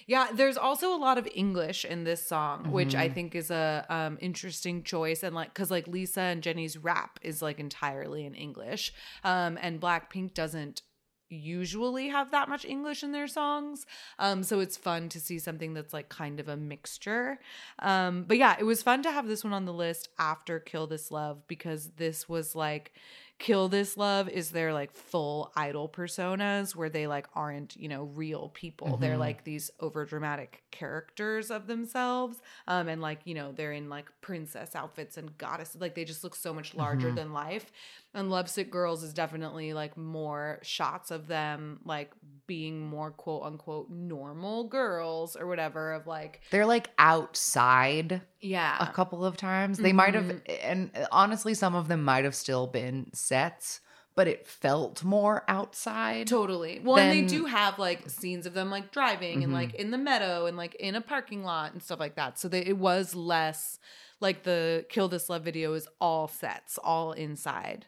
Yeah, there's also a lot of English in this song, which I think is a um, interesting choice, and like because like Lisa and Jennie's rap is like entirely in English, um, and Blackpink doesn't usually have that much English in their songs, um, so it's fun to see something that's like kind of a mixture. Um, but yeah, it was fun to have this one on the list after Kill This Love because this was like Kill This Love is their like full idol personas where they like aren't, you know, real people. They're like these over dramatic characters of themselves. Um and like, you know, they're in like princess outfits and goddess like they just look so much larger than life. And Lovesick Girls is definitely like more shots of them like being more quote unquote normal girls or whatever of like They're like outside yeah. a couple of times. They might have, Mm-hmm. and honestly, some of them might have still been sets, but it felt more outside. Totally. Well, and they do have like scenes of them like driving and like in the meadow and like in a parking lot and stuff like that. So they, it was less like the Kill This Love video is all sets, all inside.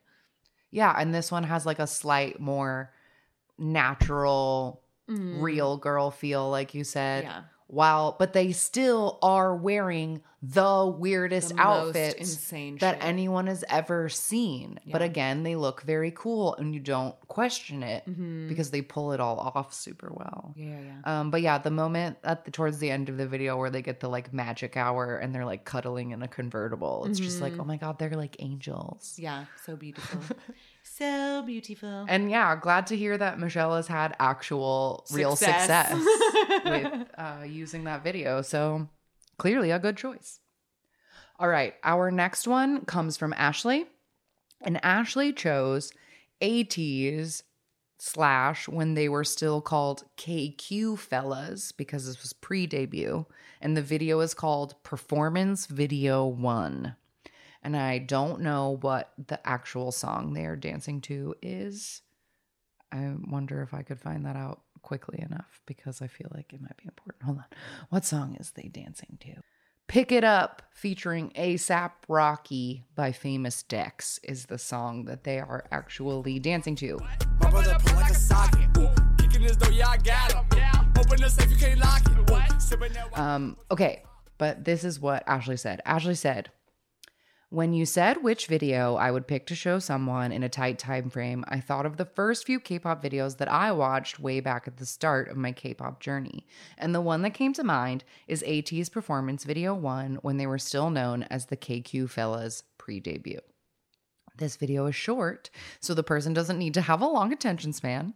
Yeah, and this one has like a slight more natural, real girl feel, like you said. Mm. Yeah. While, but they still are wearing the weirdest The outfits insane that shit. anyone has ever seen. But again, they look very cool, and you don't question it Mhm. because they pull it all off super well. Yeah, yeah, yeah. Um, but yeah, the moment at the towards the end of the video where they get the like magic hour and they're like cuddling in a convertible, it's just like, Mhm. oh my god, they're like angels. Yeah, so beautiful. so beautiful. And yeah, glad to hear that Michelle has had actual real success, with uh, using that video. So clearly a good choice. All right, our next one comes from Ashley, and Ashley chose ATEEZ slash when they were still called KQ Fellas because this was pre-debut, and the video is called Performance Video One. And I don't know what the actual song they are dancing to is. I wonder if I could find that out quickly enough because I feel like it might be important. Hold on. What song is they dancing to? Pick It Up featuring ASAP Rocky by Famous Dex is the song that they are actually dancing to. My brother pull like a socket. Ooh, kicking this door, yeah, I got him. Open the safe, you can't lock it. Ooh, sipping that wine. Um, okay, but this is what Ashley said. Ashley said, when you said which video I would pick to show someone in a tight time frame, I thought of the first few K-pop videos that I watched way back at the start of my K-pop journey. And the one that came to mind is ATEEZ performance video 1 when they were still known as the KQ Fellas pre-debut. This video is short, so the person doesn't need to have a long attention span.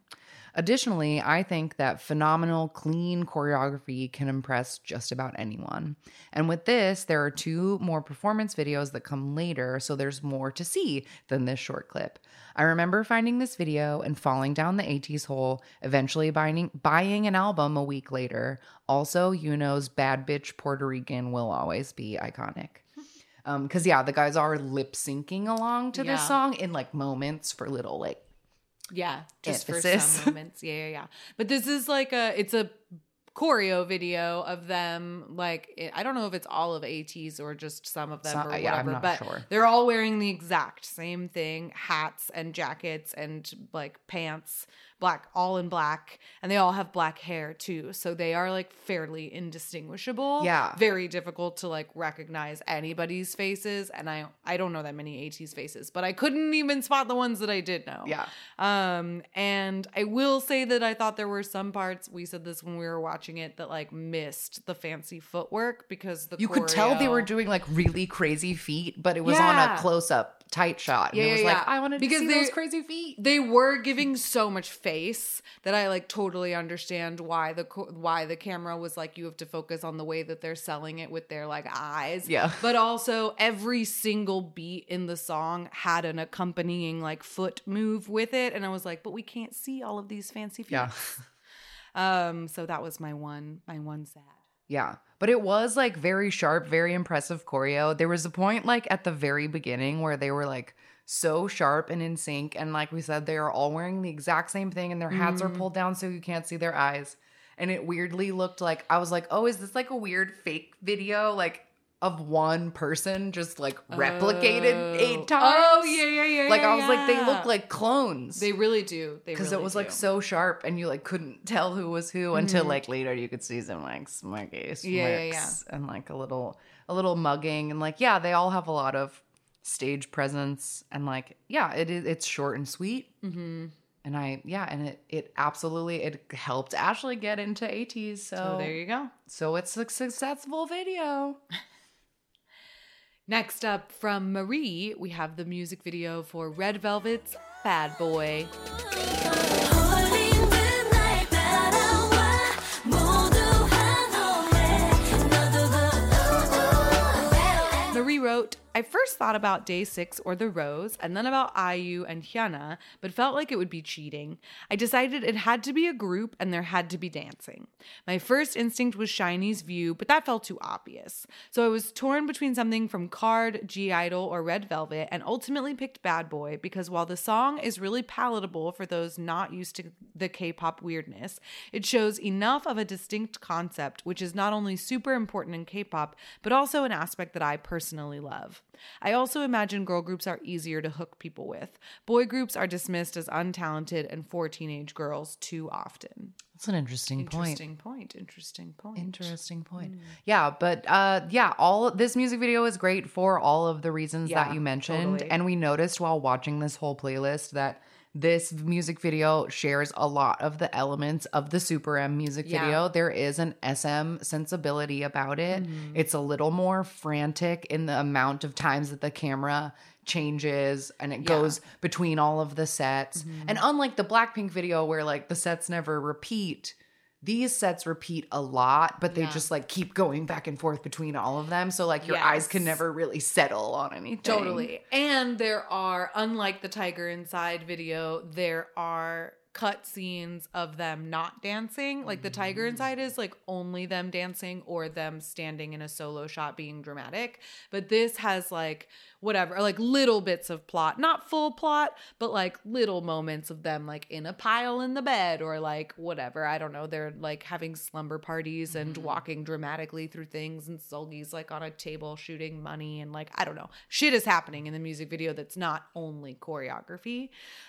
Additionally, I think that phenomenal, clean choreography can impress just about anyone. And with this, there are two more performance videos that come later, so there's more to see than this short clip. I remember finding this video and falling down the ATEEZ hole, eventually buying, buying an album a week later. Also, Yunho's Bad Bitch Puerto Rican will always be iconic. Um, cause yeah, the guys are lip syncing along to Yeah. this song in like moments for little like Yeah, just for some moments. Yeah, yeah, yeah. But this is like a it's a choreo video of them like it, I don't know if it's all of ATEEZ or just some of them Some- or yeah, I'm whatever, not but sure. they're all wearing the exact same thing, hats and jackets and like pants, black all in black, and they all have black hair too. So they are like fairly indistinguishable. Yeah. Very difficult to like recognize anybody's faces and I I don't know that many ATEEZ faces, but I couldn't even spot the ones that I did know. yeah. Um, and I will say that I thought there were some parts, we said this when we were watching it, that like missed the fancy footwork because the You could tell they were doing like really crazy feet, but it was on a close up tight shot. And Yeah, it was yeah, like, yeah. I wanted Because to see they- those crazy feet. they were giving so much face that I like totally understand why the why the camera was like you have to focus on the way that they're selling it with their like eyes. Yeah. But also every single beat in the song had an accompanying like foot move with it and I was like, but we can't see all of these fancy feet. Yeah. Um so that was my one my one sad. Yeah. But it was like very sharp, very impressive choreo. There was a point like at the very beginning where they were like so sharp and in sync. And like we said, they are all wearing the exact same thing and their hats are Mm. pulled down so you can't see their eyes. And it weirdly looked like I was like, oh, is this like a weird fake video? Like of one person just like replicated Oh. eight times. Oh yeah, yeah, yeah. Like yeah, I was like, they look like clones. they really do. They because really it was like so sharp and you like couldn't tell who was who until like later you could see some like smirky smirks Mm-hmm. Yeah, yeah, and like a little a little mugging and like yeah they all have a lot of stage presence. And like yeah it is it's short and sweet. Mm-hmm. and i yeah and it it absolutely it helped ashley get into ATEEZ so, so there you go. so it's a successful video. Next up from marie we have the music video for red velvet's bad boy. Marie wrote I first thought about Day 6 or The Rose, and then about IU and Hyuna, but felt like it would be cheating. I decided it had to be a group and there had to be dancing. My first instinct was SHINee's View, but that felt too obvious. So I was torn between something from KARD, G Idol, or Red Velvet, and ultimately picked Bad Boy because while the song is really palatable for those not used to the K pop weirdness, it shows enough of a distinct concept, which is not only super important in K pop, but also an aspect that I personally love. I also imagine girl groups are easier to hook people with. Boy groups are dismissed as untalented and for teenage girls too often. that's an interesting, point Interesting point. Interesting point. Interesting point. Mm. Yeah, but uh yeah, all this music video is great for all of the reasons Yeah, that you mentioned. totally. And we noticed while watching this whole playlist that this music video shares a lot of the elements of the Super M music Yeah. video. There is an SM sensibility about it. Mm-hmm. It's a little more frantic in the amount of times that the camera changes and it goes between all of the sets. Mm-hmm. And unlike the Blackpink video where like the sets never repeat, these sets repeat a lot, but they Yeah. just like keep going back and forth between all of them. So like your eyes can never really settle on anything. Totally. And there are, unlike the Tiger Inside video, there are cut scenes of them not dancing. Like the Tiger mm. Inside is like only them dancing or them standing in a solo shot being dramatic. But this has like whatever, like little bits of plot, not full plot, but like little moments of them like in a pile in the bed or like whatever. I don't know. They're like having slumber parties and walking dramatically through things, and Seulgi's like on a table shooting money, and like I don't know, shit is happening in the music video that's not only choreography.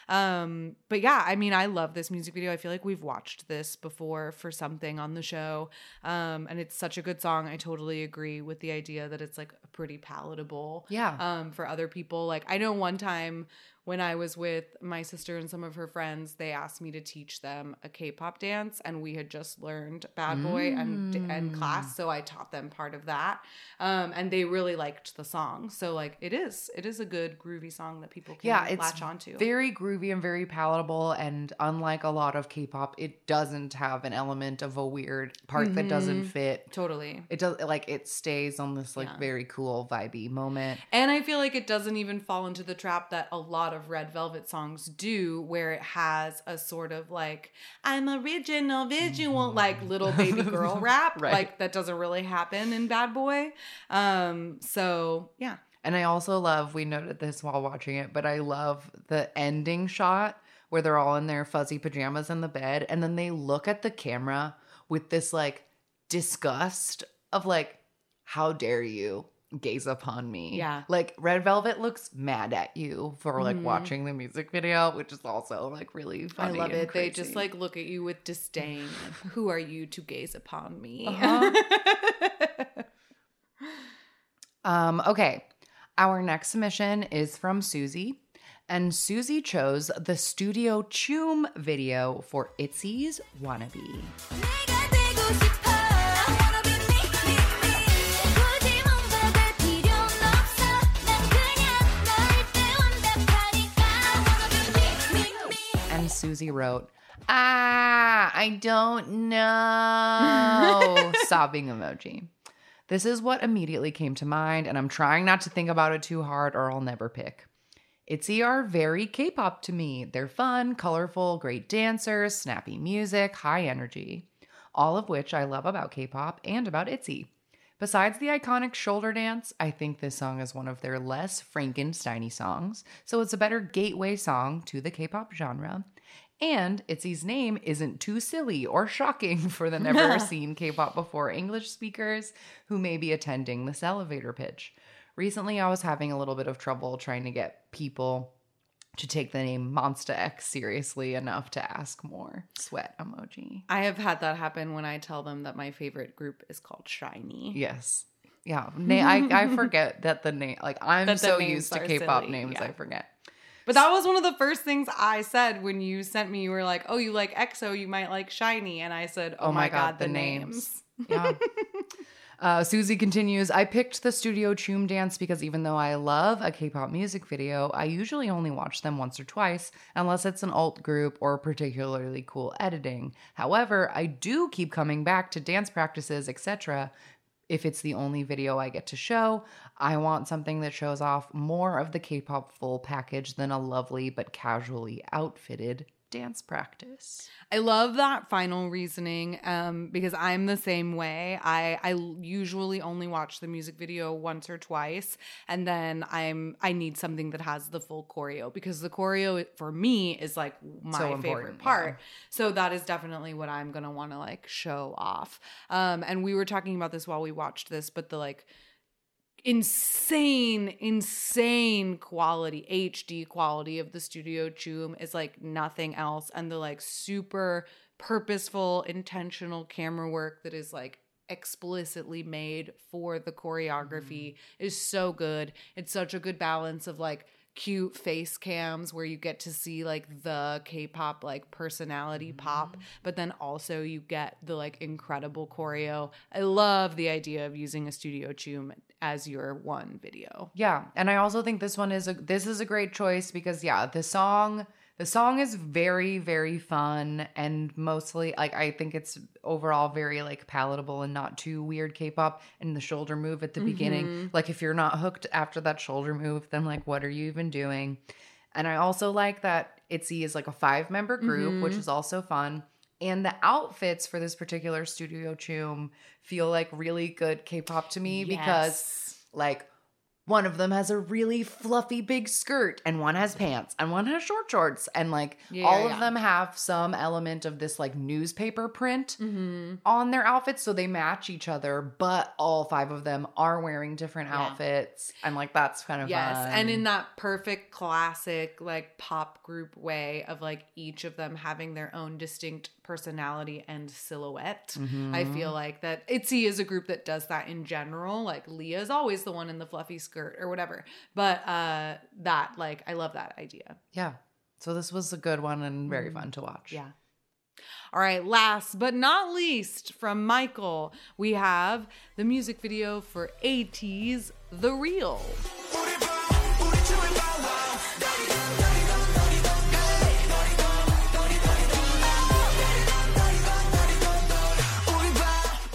Um, but yeah, I mean, I love this music video. I feel like we've watched this before for something on the show, um, and it's such a good song. I totally agree with the idea that it's like pretty palatable Yeah. um, Um, for other people. Like I know one time when I was with my sister and some of her friends, they asked me to teach them a K-pop dance, and we had just learned Bad Boy and and Mm. class, so I taught them part of that, um, and they really liked the song. So like it is, it is a good groovy song that people can yeah, it's latch onto. very groovy and very palatable. And unlike a lot of K-pop, it doesn't have an element of a weird part that doesn't fit. totally. It does like it stays on this like Yeah. very cool vibey moment. And I feel like it doesn't even fall into the trap that a lot of Red Velvet songs do, where it has a sort of like, I'm original visual, like little baby girl rap. Right. Like that doesn't really happen in Bad Boy. Um, so yeah. And I also love, we noted this while watching it, but I love the ending shot where they're all in their fuzzy pajamas in the bed and then they look at the camera with this like disgust of like, how dare you gaze upon me? Yeah. Like Red Velvet looks mad at you for like Mhm. watching the music video, which is also like really funny. I love and it. They just like look at you with disdain. Who are you to gaze upon me? Uh-huh. Um, okay. Our next submission is from Susie. And Susie chose the Studio Choom video for Itzy's Wannabe. Susie wrote, Ah, I don't know. Sobbing emoji. This is what immediately came to mind, and I'm trying not to think about it too hard or I'll never pick. ITZY are very K pop to me. They're fun, colorful, great dancers, snappy music, high energy. All of which I love about K pop and about ITZY. Besides the iconic shoulder dance, I think this song is one of their less Frankensteiny songs, so it's a better gateway song to the K pop genre. And ITZY's name isn't too silly or shocking for the never seen K pop before English speakers who may be attending this elevator pitch. Recently, I was having a little bit of trouble trying to get people to take the name Monsta X seriously enough to ask more. Sweat emoji. I have had that happen when I tell them that my favorite group is called SHINee. Yes. Yeah. Na- I, I forget that the name, like, I'm so used to K pop names, yeah. I forget. But that was one of the first things I said when you sent me. You were like, "Oh, you like EXO, you might like SHINee," and I said, "Oh, my god, the, names." Yeah. Uh, Susie continues, I picked the Studio Choom dance because even though I love a K pop music video, I usually only watch them once or twice, unless it's an alt group or particularly cool editing. However, I do keep coming back to dance practices, etc. If it's the only video I get to show, I want something that shows off more of the K pop full package than a lovely but casually outfitted dance practice. I love that final reasoning um, because I'm the same way. I I usually only watch the music video once or twice, and then I'm I need something that has the full choreo because the choreo for me is like my So favorite part. yeah. So that is definitely what I'm gonna want to like show off. Um, and we were talking about this while we watched this, but the like insane, insane quality, HD quality of the Studio Choom is like nothing else. And the like super purposeful, intentional camera work that is like explicitly made for the choreography mm-hmm. is so good. It's such a good balance of like cute face cams where you get to see like the K-pop like personality pop, mm-hmm. but then also you get the like incredible choreo. I love the idea of using a studio choom as your one video. Yeah, and I also think this one is a this is a great choice because yeah, the song the song is very very fun and mostly like I think it's overall very like palatable and not too weird K-pop and the shoulder move at the beginning. Mm-hmm. Like if you're not hooked after that shoulder move, then like what are you even doing? And I also like that ITZY is like a five member group, which mm-hmm. is also fun. And the outfits for this particular Studio Choom feel like really good K pop to me because, like, one of them has a really fluffy big skirt, and one has pants, and one has short shorts, and like Yeah, all yeah. of them have some element of this like newspaper print Mm-hmm. on their outfits, so they match each other. But all five of them are wearing different Yeah. outfits, and like that's kind of Yes, fun. and in that perfect classic like pop group way of like each of them having their own distinct personality and silhouette. Mm-hmm. I feel like that ITZY is a group that does that in general. Like Lia is always the one in the fluffy skirt or whatever. But uh that like I love that idea. yeah. So this was a good one and very fun to watch. Yeah. All right, last but not least from Michael, we have the music video for ATEEZ The Real.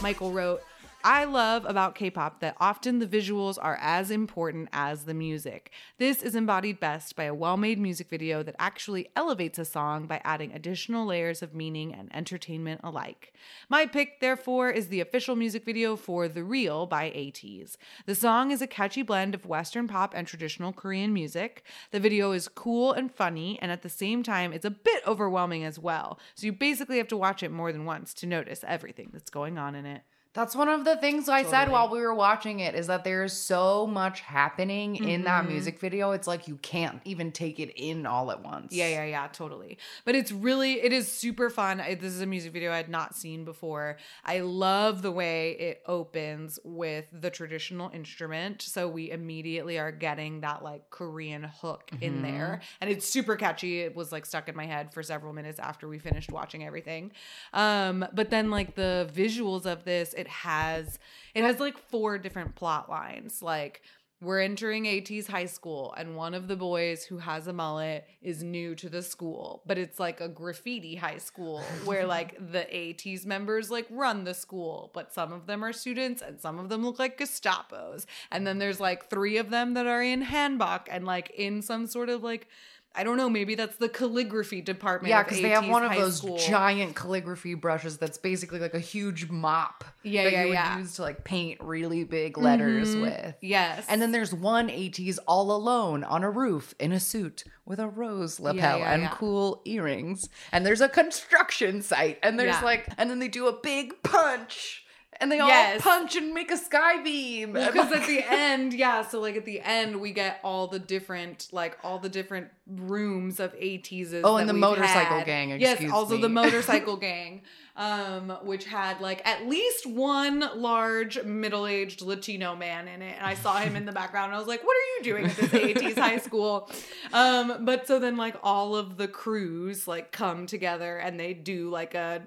Michael wrote, I love about K pop that often the visuals are as important as the music. This is embodied best by a well made music video that actually elevates a song by adding additional layers of meaning and entertainment alike. My pick, therefore, is the official music video for The Real by ATEEZ. The song is a catchy blend of Western pop and traditional Korean music. The video is cool and funny, and at the same time, it's a bit overwhelming as well. So you basically have to watch it more than once to notice everything that's going on in it. That's one of the things I said while we were watching it is that there's so much happening in that Mm-hmm. music video. It's like you can't even take it in all at once. Yeah, yeah, yeah, totally. But it's really, it is super fun. I, this is a music video I had not seen before. I love the way it opens with the traditional instrument. So we immediately are getting that like Korean hook in there. And it's super catchy. It was like stuck in my head for several minutes after we finished watching everything. Um, but then like the visuals of this, it has, it has like four different plot lines. Like, we're entering ATEEZ high school, and one of the boys who has a mullet is new to the school, but it's like a graffiti high school where like the ATEEZ members like run the school, but some of them are students and some of them look like Gestapos. And then there's like three of them that are in Hanbok and like in some sort of like, I don't know, maybe that's the calligraphy department. Yeah, because they have one of those school. giant calligraphy brushes that's basically like a huge mop Yeah, that yeah, you would yeah. use to like paint really big letters mm-hmm. with. Yes. And then there's one ATEEZ all alone on a roof in a suit with a rose lapel yeah, and yeah. cool earrings. And there's a construction site. And there's like, and then they do a big punch. And they Yes. all punch and make a sky beam. Because at the end, yeah, so like at the end, we get all the different, like all the different rooms of ATEEZ. Oh, and the motorcycle gang, Yes, also me. the motorcycle gang, um, which had like at least one large middle-aged Latino man in it, and I saw him in the background. And I was like, "What are you doing at this ATEEZ high school?" Um, but so then like all of the crews like come together and they do like a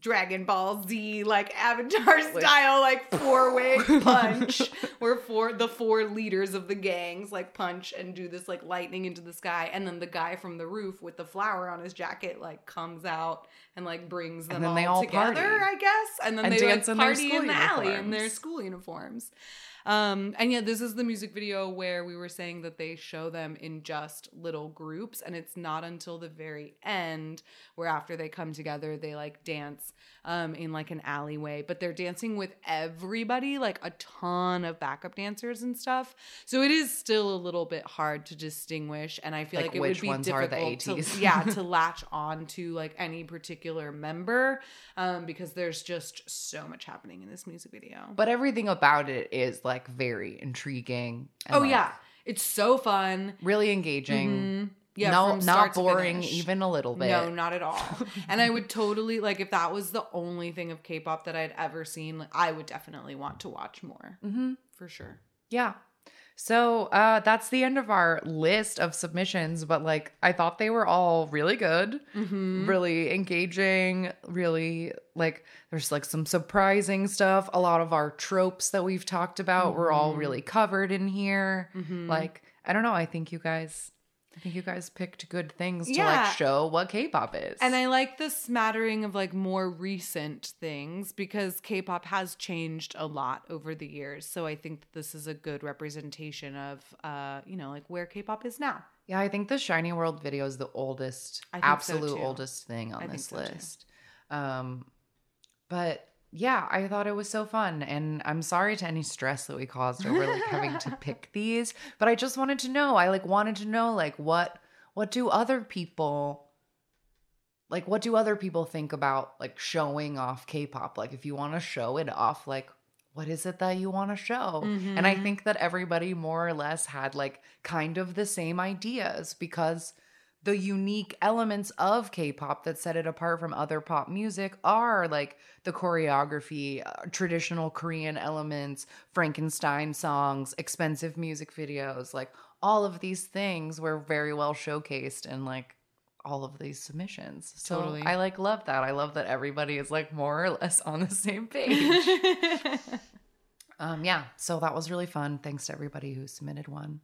Dragon Ball Z like Avatar style like four way punch where four the four leaders of the gangs like punch and do this like lightning into the sky and then the guy from the roof with the flower on his jacket like comes out and like brings them all, they all together party. I guess and then And they dance like in party in school the alley in their school uniforms. Um, and yeah, this is the music video where we were saying that they show them in just little groups, and it's not until the very end where after they come together, they like dance um, in like an alleyway, but they're dancing with everybody, like a ton of backup dancers and stuff. So it is still a little bit hard to distinguish, and I feel Like, like, it would be ones are the difficult to, yeah, to latch on to like any particular member um, because there's just so much happening in this music video. but everything about it is like very intriguing. and, Oh like, yeah, it's so fun. really engaging. Mhm. Yeah, no, not boring even a little bit. No, not at all. and I would totally like if that was the only thing of K-pop that I'd ever seen. Like, I would definitely want to watch more hmm for sure. Yeah. So uh, that's the end of our list of submissions, but like I thought they were all really good, Mm-hmm. really engaging, really like there's like some surprising stuff. A lot of our tropes that we've talked about were all Mm-hmm. really covered in here. Like, I don't know. I think you guys, I think you guys picked good things to Yeah. like show what K pop is. And I like the smattering of like more recent things because K-pop has changed a lot over the years. So I think that this is a good representation of uh, you know, like where K-pop is now. Yeah, I think the SHINee World video is the oldest, think so, absolute oldest thing on I this so, list. Um, but yeah, I thought it was so fun, and I'm sorry to any stress that we caused over like having to pick these. But I just wanted to know. I like wanted to know like what what do other people like what do other people think about like showing off K-pop? Like if you want to show it off, like what is it that you want to show? And I Mhm. think that everybody more or less had like kind of the same ideas because the unique elements of K-pop that set it apart from other pop music are like the choreography, uh, traditional Korean elements, Frankenstein songs, expensive music videos, like all of these things were very well showcased in like all of these submissions. So Totally. I like love that. I love that everybody is like more or less on the same page. um yeah, so that was really fun. Thanks to everybody who submitted one.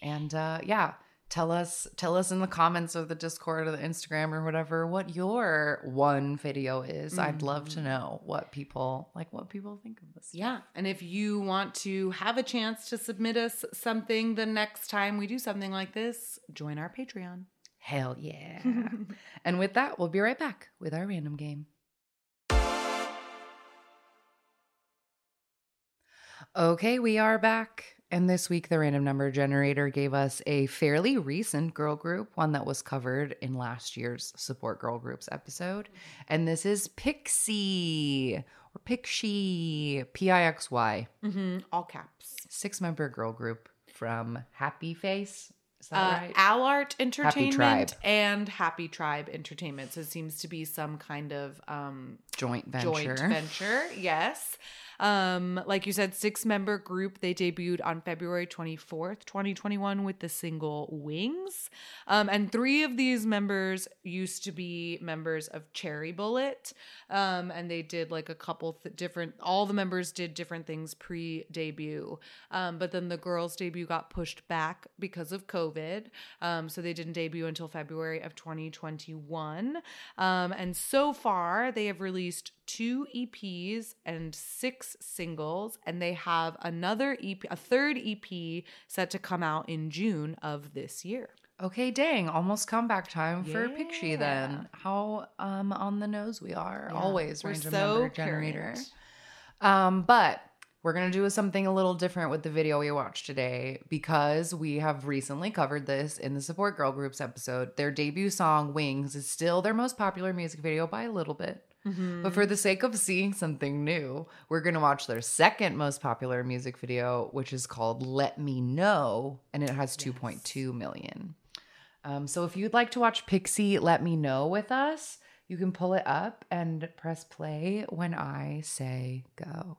And uh yeah, tell us tell us in the comments of the discord or the instagram or whatever what your one video is. I'd love to mm. know what people like what people think of this. Yeah. And if you want to have a chance to submit us something the next time we do something like this, join our Patreon. hell yeah. And with that we'll be right back with our random game. Okay we are back and this week the random number generator gave us a fairly recent girl group one that was covered in last year's support girl groups episode and this is pixie or pixie p-i-x-y Mm-hmm. All caps. six member girl group from happy face is that Uh, right Allart Entertainment Tribe. and Happy Tribe Entertainment. So it seems to be some kind of um, joint venture joint venture. Yes. Um, like you said, six member group. They debuted on February 24th, 2021 with the single Wings. Um, and three of these members used to be members of Cherry Bullet. Um, and they did like a couple th- different, all the members did different things pre debut. Um, but then the girls' debut got pushed back because of COVID. Um, so they didn't debut until February of 2021. Um, and so far, they have released two EPs and six singles, and they have another EP, a third EP set to come out in June of this year. Okay, dang, almost comeback time for PIXY then. How um on the nose we are. Yeah, Always we're random so number generator. Um, but we're gonna do something a little different with the video we watched today because we have recently covered this in the support girl groups episode. Their debut song "Wings" is still their most popular music video by a little bit. But for the sake of seeing something new, we're going to watch their second most popular music video, which is called Let Me Know, and it has 2.2 million. Um, so if you'd like to watch PIXY Let Me Know with us, you can pull it up and press play when I say go.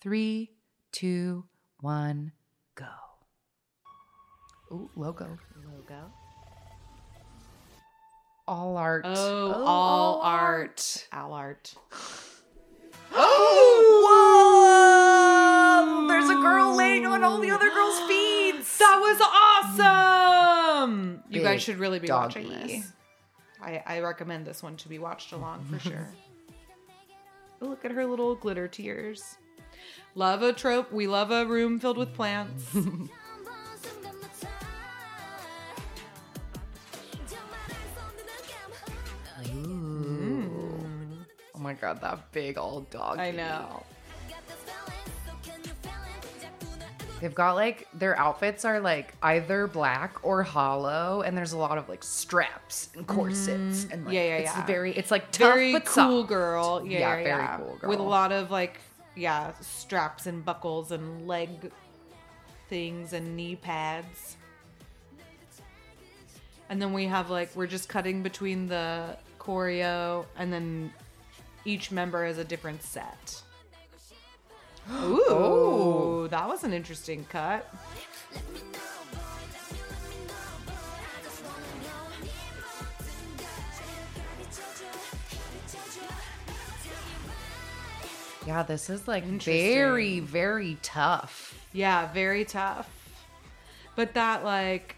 Three, two, one, go. Ooh, logo. Logo. All art. Oh, oh all art. All art. oh, Whoa! There's a girl laying on all the other girls' feet. That was awesome. You guys should really be doggy. watching this. I, I recommend this one to be watched along for sure. Oh, look at her little glitter tears. Love a trope. We love a room filled with plants. my god, that big old dog. I know. They've got like their outfits are like either black or hollow, and there's a lot of like straps and corsets and like, Mm-hmm. Yeah, yeah, it's yeah. very it's like tough Very but cool soft. girl. Yeah, Yeah, yeah, very yeah. cool girl With a lot of like, yeah, straps and buckles and leg things and knee pads. And then we have like we're just cutting between the choreo and then each member has a different set. Ooh, that was an interesting cut. Yeah, this is like very very tough. Yeah, very tough. But that like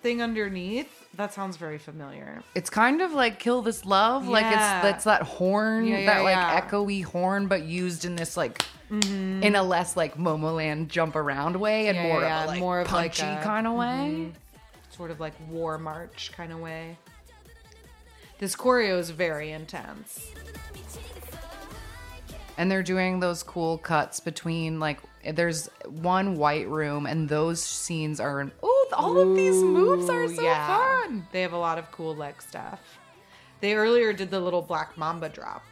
thing underneath, That sounds very familiar. It's kind of like Kill This Love. Like it's Yeah. that's that horn, Yeah, yeah, that like yeah. echoey horn, but used in this like mm-hmm. in a less like Momoland jump around way and Yeah, more yeah, of a like more of like punchy a- kind of mm-hmm. way. Sort of like war march kind of way. This choreo is very intense. And they're doing those cool cuts between like there's one white room and those scenes are oh all of these moves are so yeah. fun. They have a lot of cool leg stuff. They earlier did the little black mamba drop.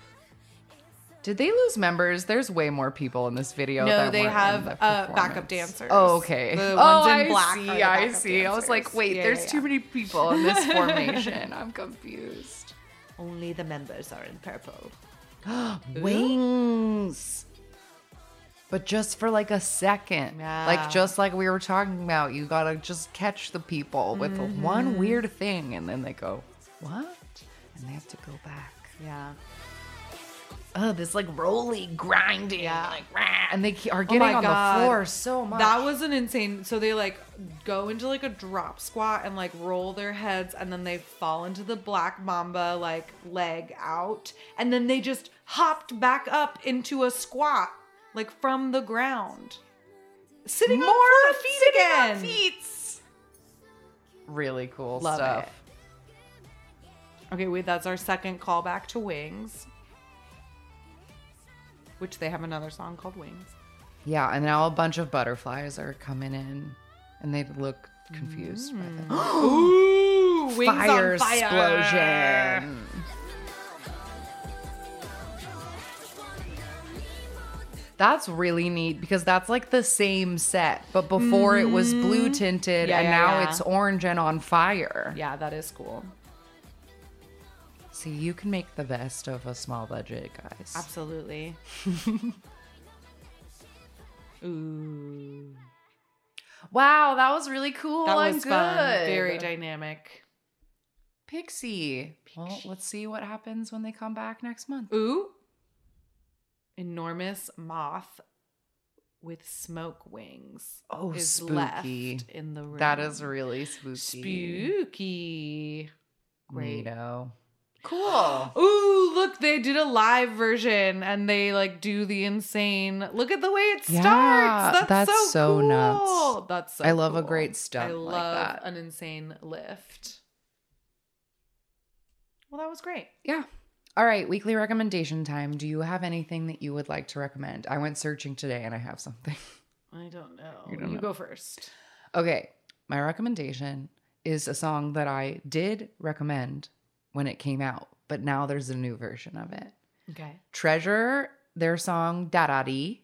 Did they lose members? There's way more people in this video. No, they have the uh, backup dancers. Oh, okay. The oh, in I see. I see. I was like, wait, Yeah, there's yeah, too many people in this formation. I'm confused. Only the members are in purple. Wings. But just for like a second. Yeah. Like just like we were talking about, you gotta just catch the people with Mm-hmm. one weird thing and then they go, What? And they have to go back. Yeah. Oh, this like roly grinding, Yeah. like rah, and they are Oh getting my on God. the floor so much. That was an insane. So they like go into like a drop squat and like roll their heads and then they fall into the black mamba like leg out and then they just hopped back up into a squat like from the ground. Sitting more on four feet sitting on again. feet. Really cool Love stuff. it. Okay, wait, that's our second callback to Wings. Which they have another song called Wings. Yeah, and now a bunch of butterflies are coming in, and they look confused. by them. Mm. Ooh, Wings fire on fire. explosion. That's really neat because that's like the same set, but before it was mm-hmm. blue tinted Yeah, and yeah, now yeah. it's orange and on fire. Yeah, that is cool. See, you can make the best of a small budget, guys. Absolutely. Ooh. Wow, that was really cool. That and was good. fun. Very dynamic. PIXY. Well, let's see what happens when they come back next month. Ooh. Enormous moth with smoke wings. Oh, is spooky. left in the room. That is really spooky. spooky. Great. Neato. Cool. Ooh, look, they did a live version and they like do the insane. Look at the way it starts. Yeah, that's, that's so, so cool. nuts. That's so I love a great stunt I like love that. an insane lift. Well, that was great. Yeah. All right, weekly recommendation time. Do you have anything that you would like to recommend? I went searching today and I have something. I don't know. You You, don't know. go first. Okay, my recommendation is a song that I did recommend when it came out, but now there's a new version of it. Okay. Treasure their song Darari,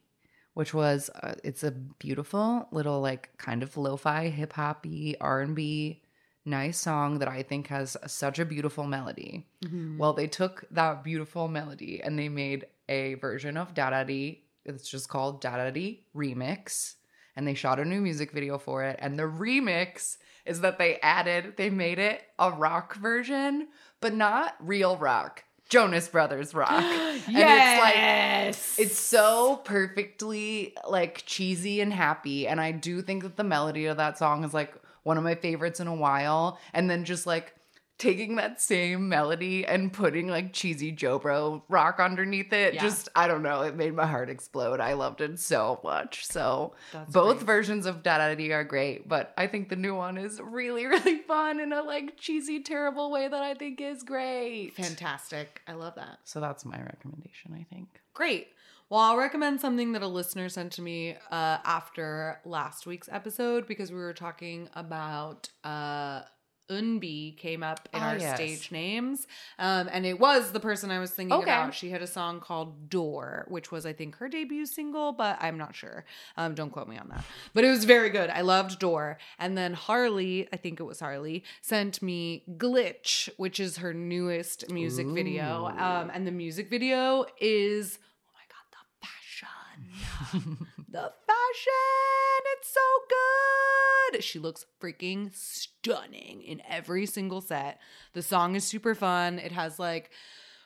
which was uh, it's a beautiful little like kind of lo-fi hip hoppy R&B nice song that I think has such a beautiful melody. Mm-hmm. Well, they took that beautiful melody and they made a version of Darari. It's just called Darari Remix and they shot a new music video for it and the remix is that they added they made it a rock version but not real rock. Jonas Brothers rock. And it's like yes. it's so perfectly like cheesy and happy. And I do think that the melody of that song is like one of my favorites in a while. And then just like taking that same melody and putting like cheesy Joe Bro rock underneath it. Yeah. Just, I don't know, it made my heart explode. I loved it so much. So That's both great. versions of Darari are great, but I think the new one is really, really fun in a like cheesy, terrible way that I think is great. fantastic. I love that. So that's my recommendation, I think. Great. Well, I'll recommend something that a listener sent to me uh, after last week's episode because we were talking about uh, Eunbi came up in Ah, our yes. stage names. Um, and it was the person I was thinking Okay. about. She had a song called Door, which was, I think, her debut single, but I'm not sure. Um, don't quote me on that. But it was very good. I loved Door. And then Harley, I think it was Harley, sent me Glitch, which is her newest music video. Um, and the music video is, oh my God, the fashion. The fashion. It's so good. She looks freaking stunning in every single set. The song is super fun. It has like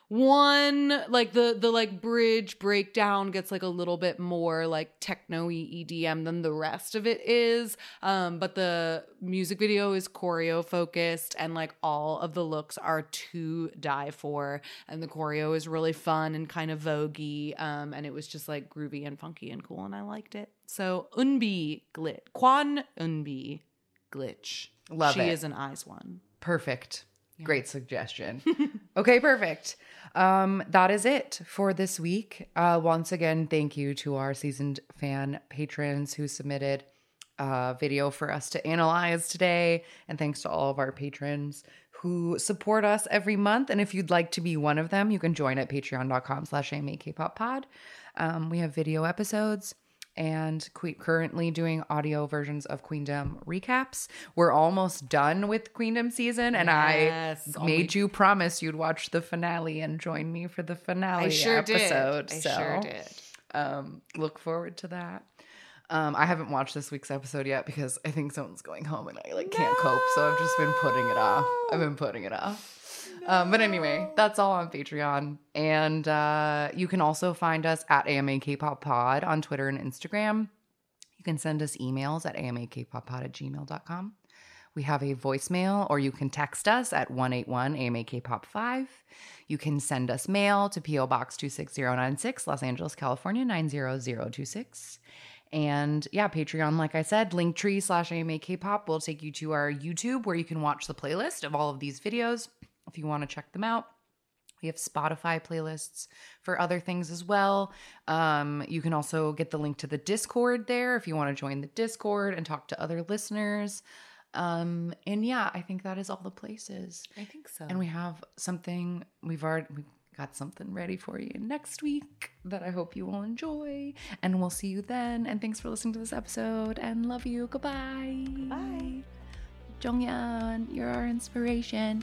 one like the the like bridge breakdown gets like a little bit more like techno EDM than the rest of it is. Um, but the music video is choreo focused and like all of the looks are to die for. And the choreo is really fun and kind of voguey. Um, and it was just like groovy and funky and cool, and I liked it. So Eunbi Glitch. Kwon Eunbi Glitch. Love it. she is an IZ*ONE. Perfect. Great suggestion. okay, perfect. Um, that is it for this week. Uh, once again, thank you to our seasoned fan patrons who submitted a video for us to analyze today. And thanks to all of our patrons who support us every month. And if you'd like to be one of them, you can join at patreon.com slash pod. Um, we have video episodes and currently doing audio versions of Queendom recaps. We're almost done with Queendom season, and Yes, I only- made you promise you'd watch the finale and join me for the finale I sure episode. did. I so, sure did. Um, look forward to that. Um, I haven't watched this week's episode yet because I think someone's going home and I like can't cope. So I've just been putting it off. I've been putting it off. Um, but anyway, that's all on Patreon. And uh, you can also find us at AMA Kpop Pod on Twitter and Instagram. You can send us emails at amakpoppod at gmail.com. We have a voicemail, or you can text us at 181 AMAKPOP5. You can send us mail to P.O. Box 26096, Los Angeles, California 90026. And yeah, Patreon, like I said, Linktree slash AMA Kpop will take you to our YouTube where you can watch the playlist of all of these videos if you want to check them out. We have Spotify playlists for other things as well. Um, you can also get the link to the Discord there if you want to join the Discord and talk to other listeners. Um, and yeah, I think that is all the places. I think so. And we have something we've already we got something ready for you next week that I hope you will enjoy. And we'll see you then. And thanks for listening to this episode. And love you. Goodbye. Bye. Jonghyun, you're our inspiration.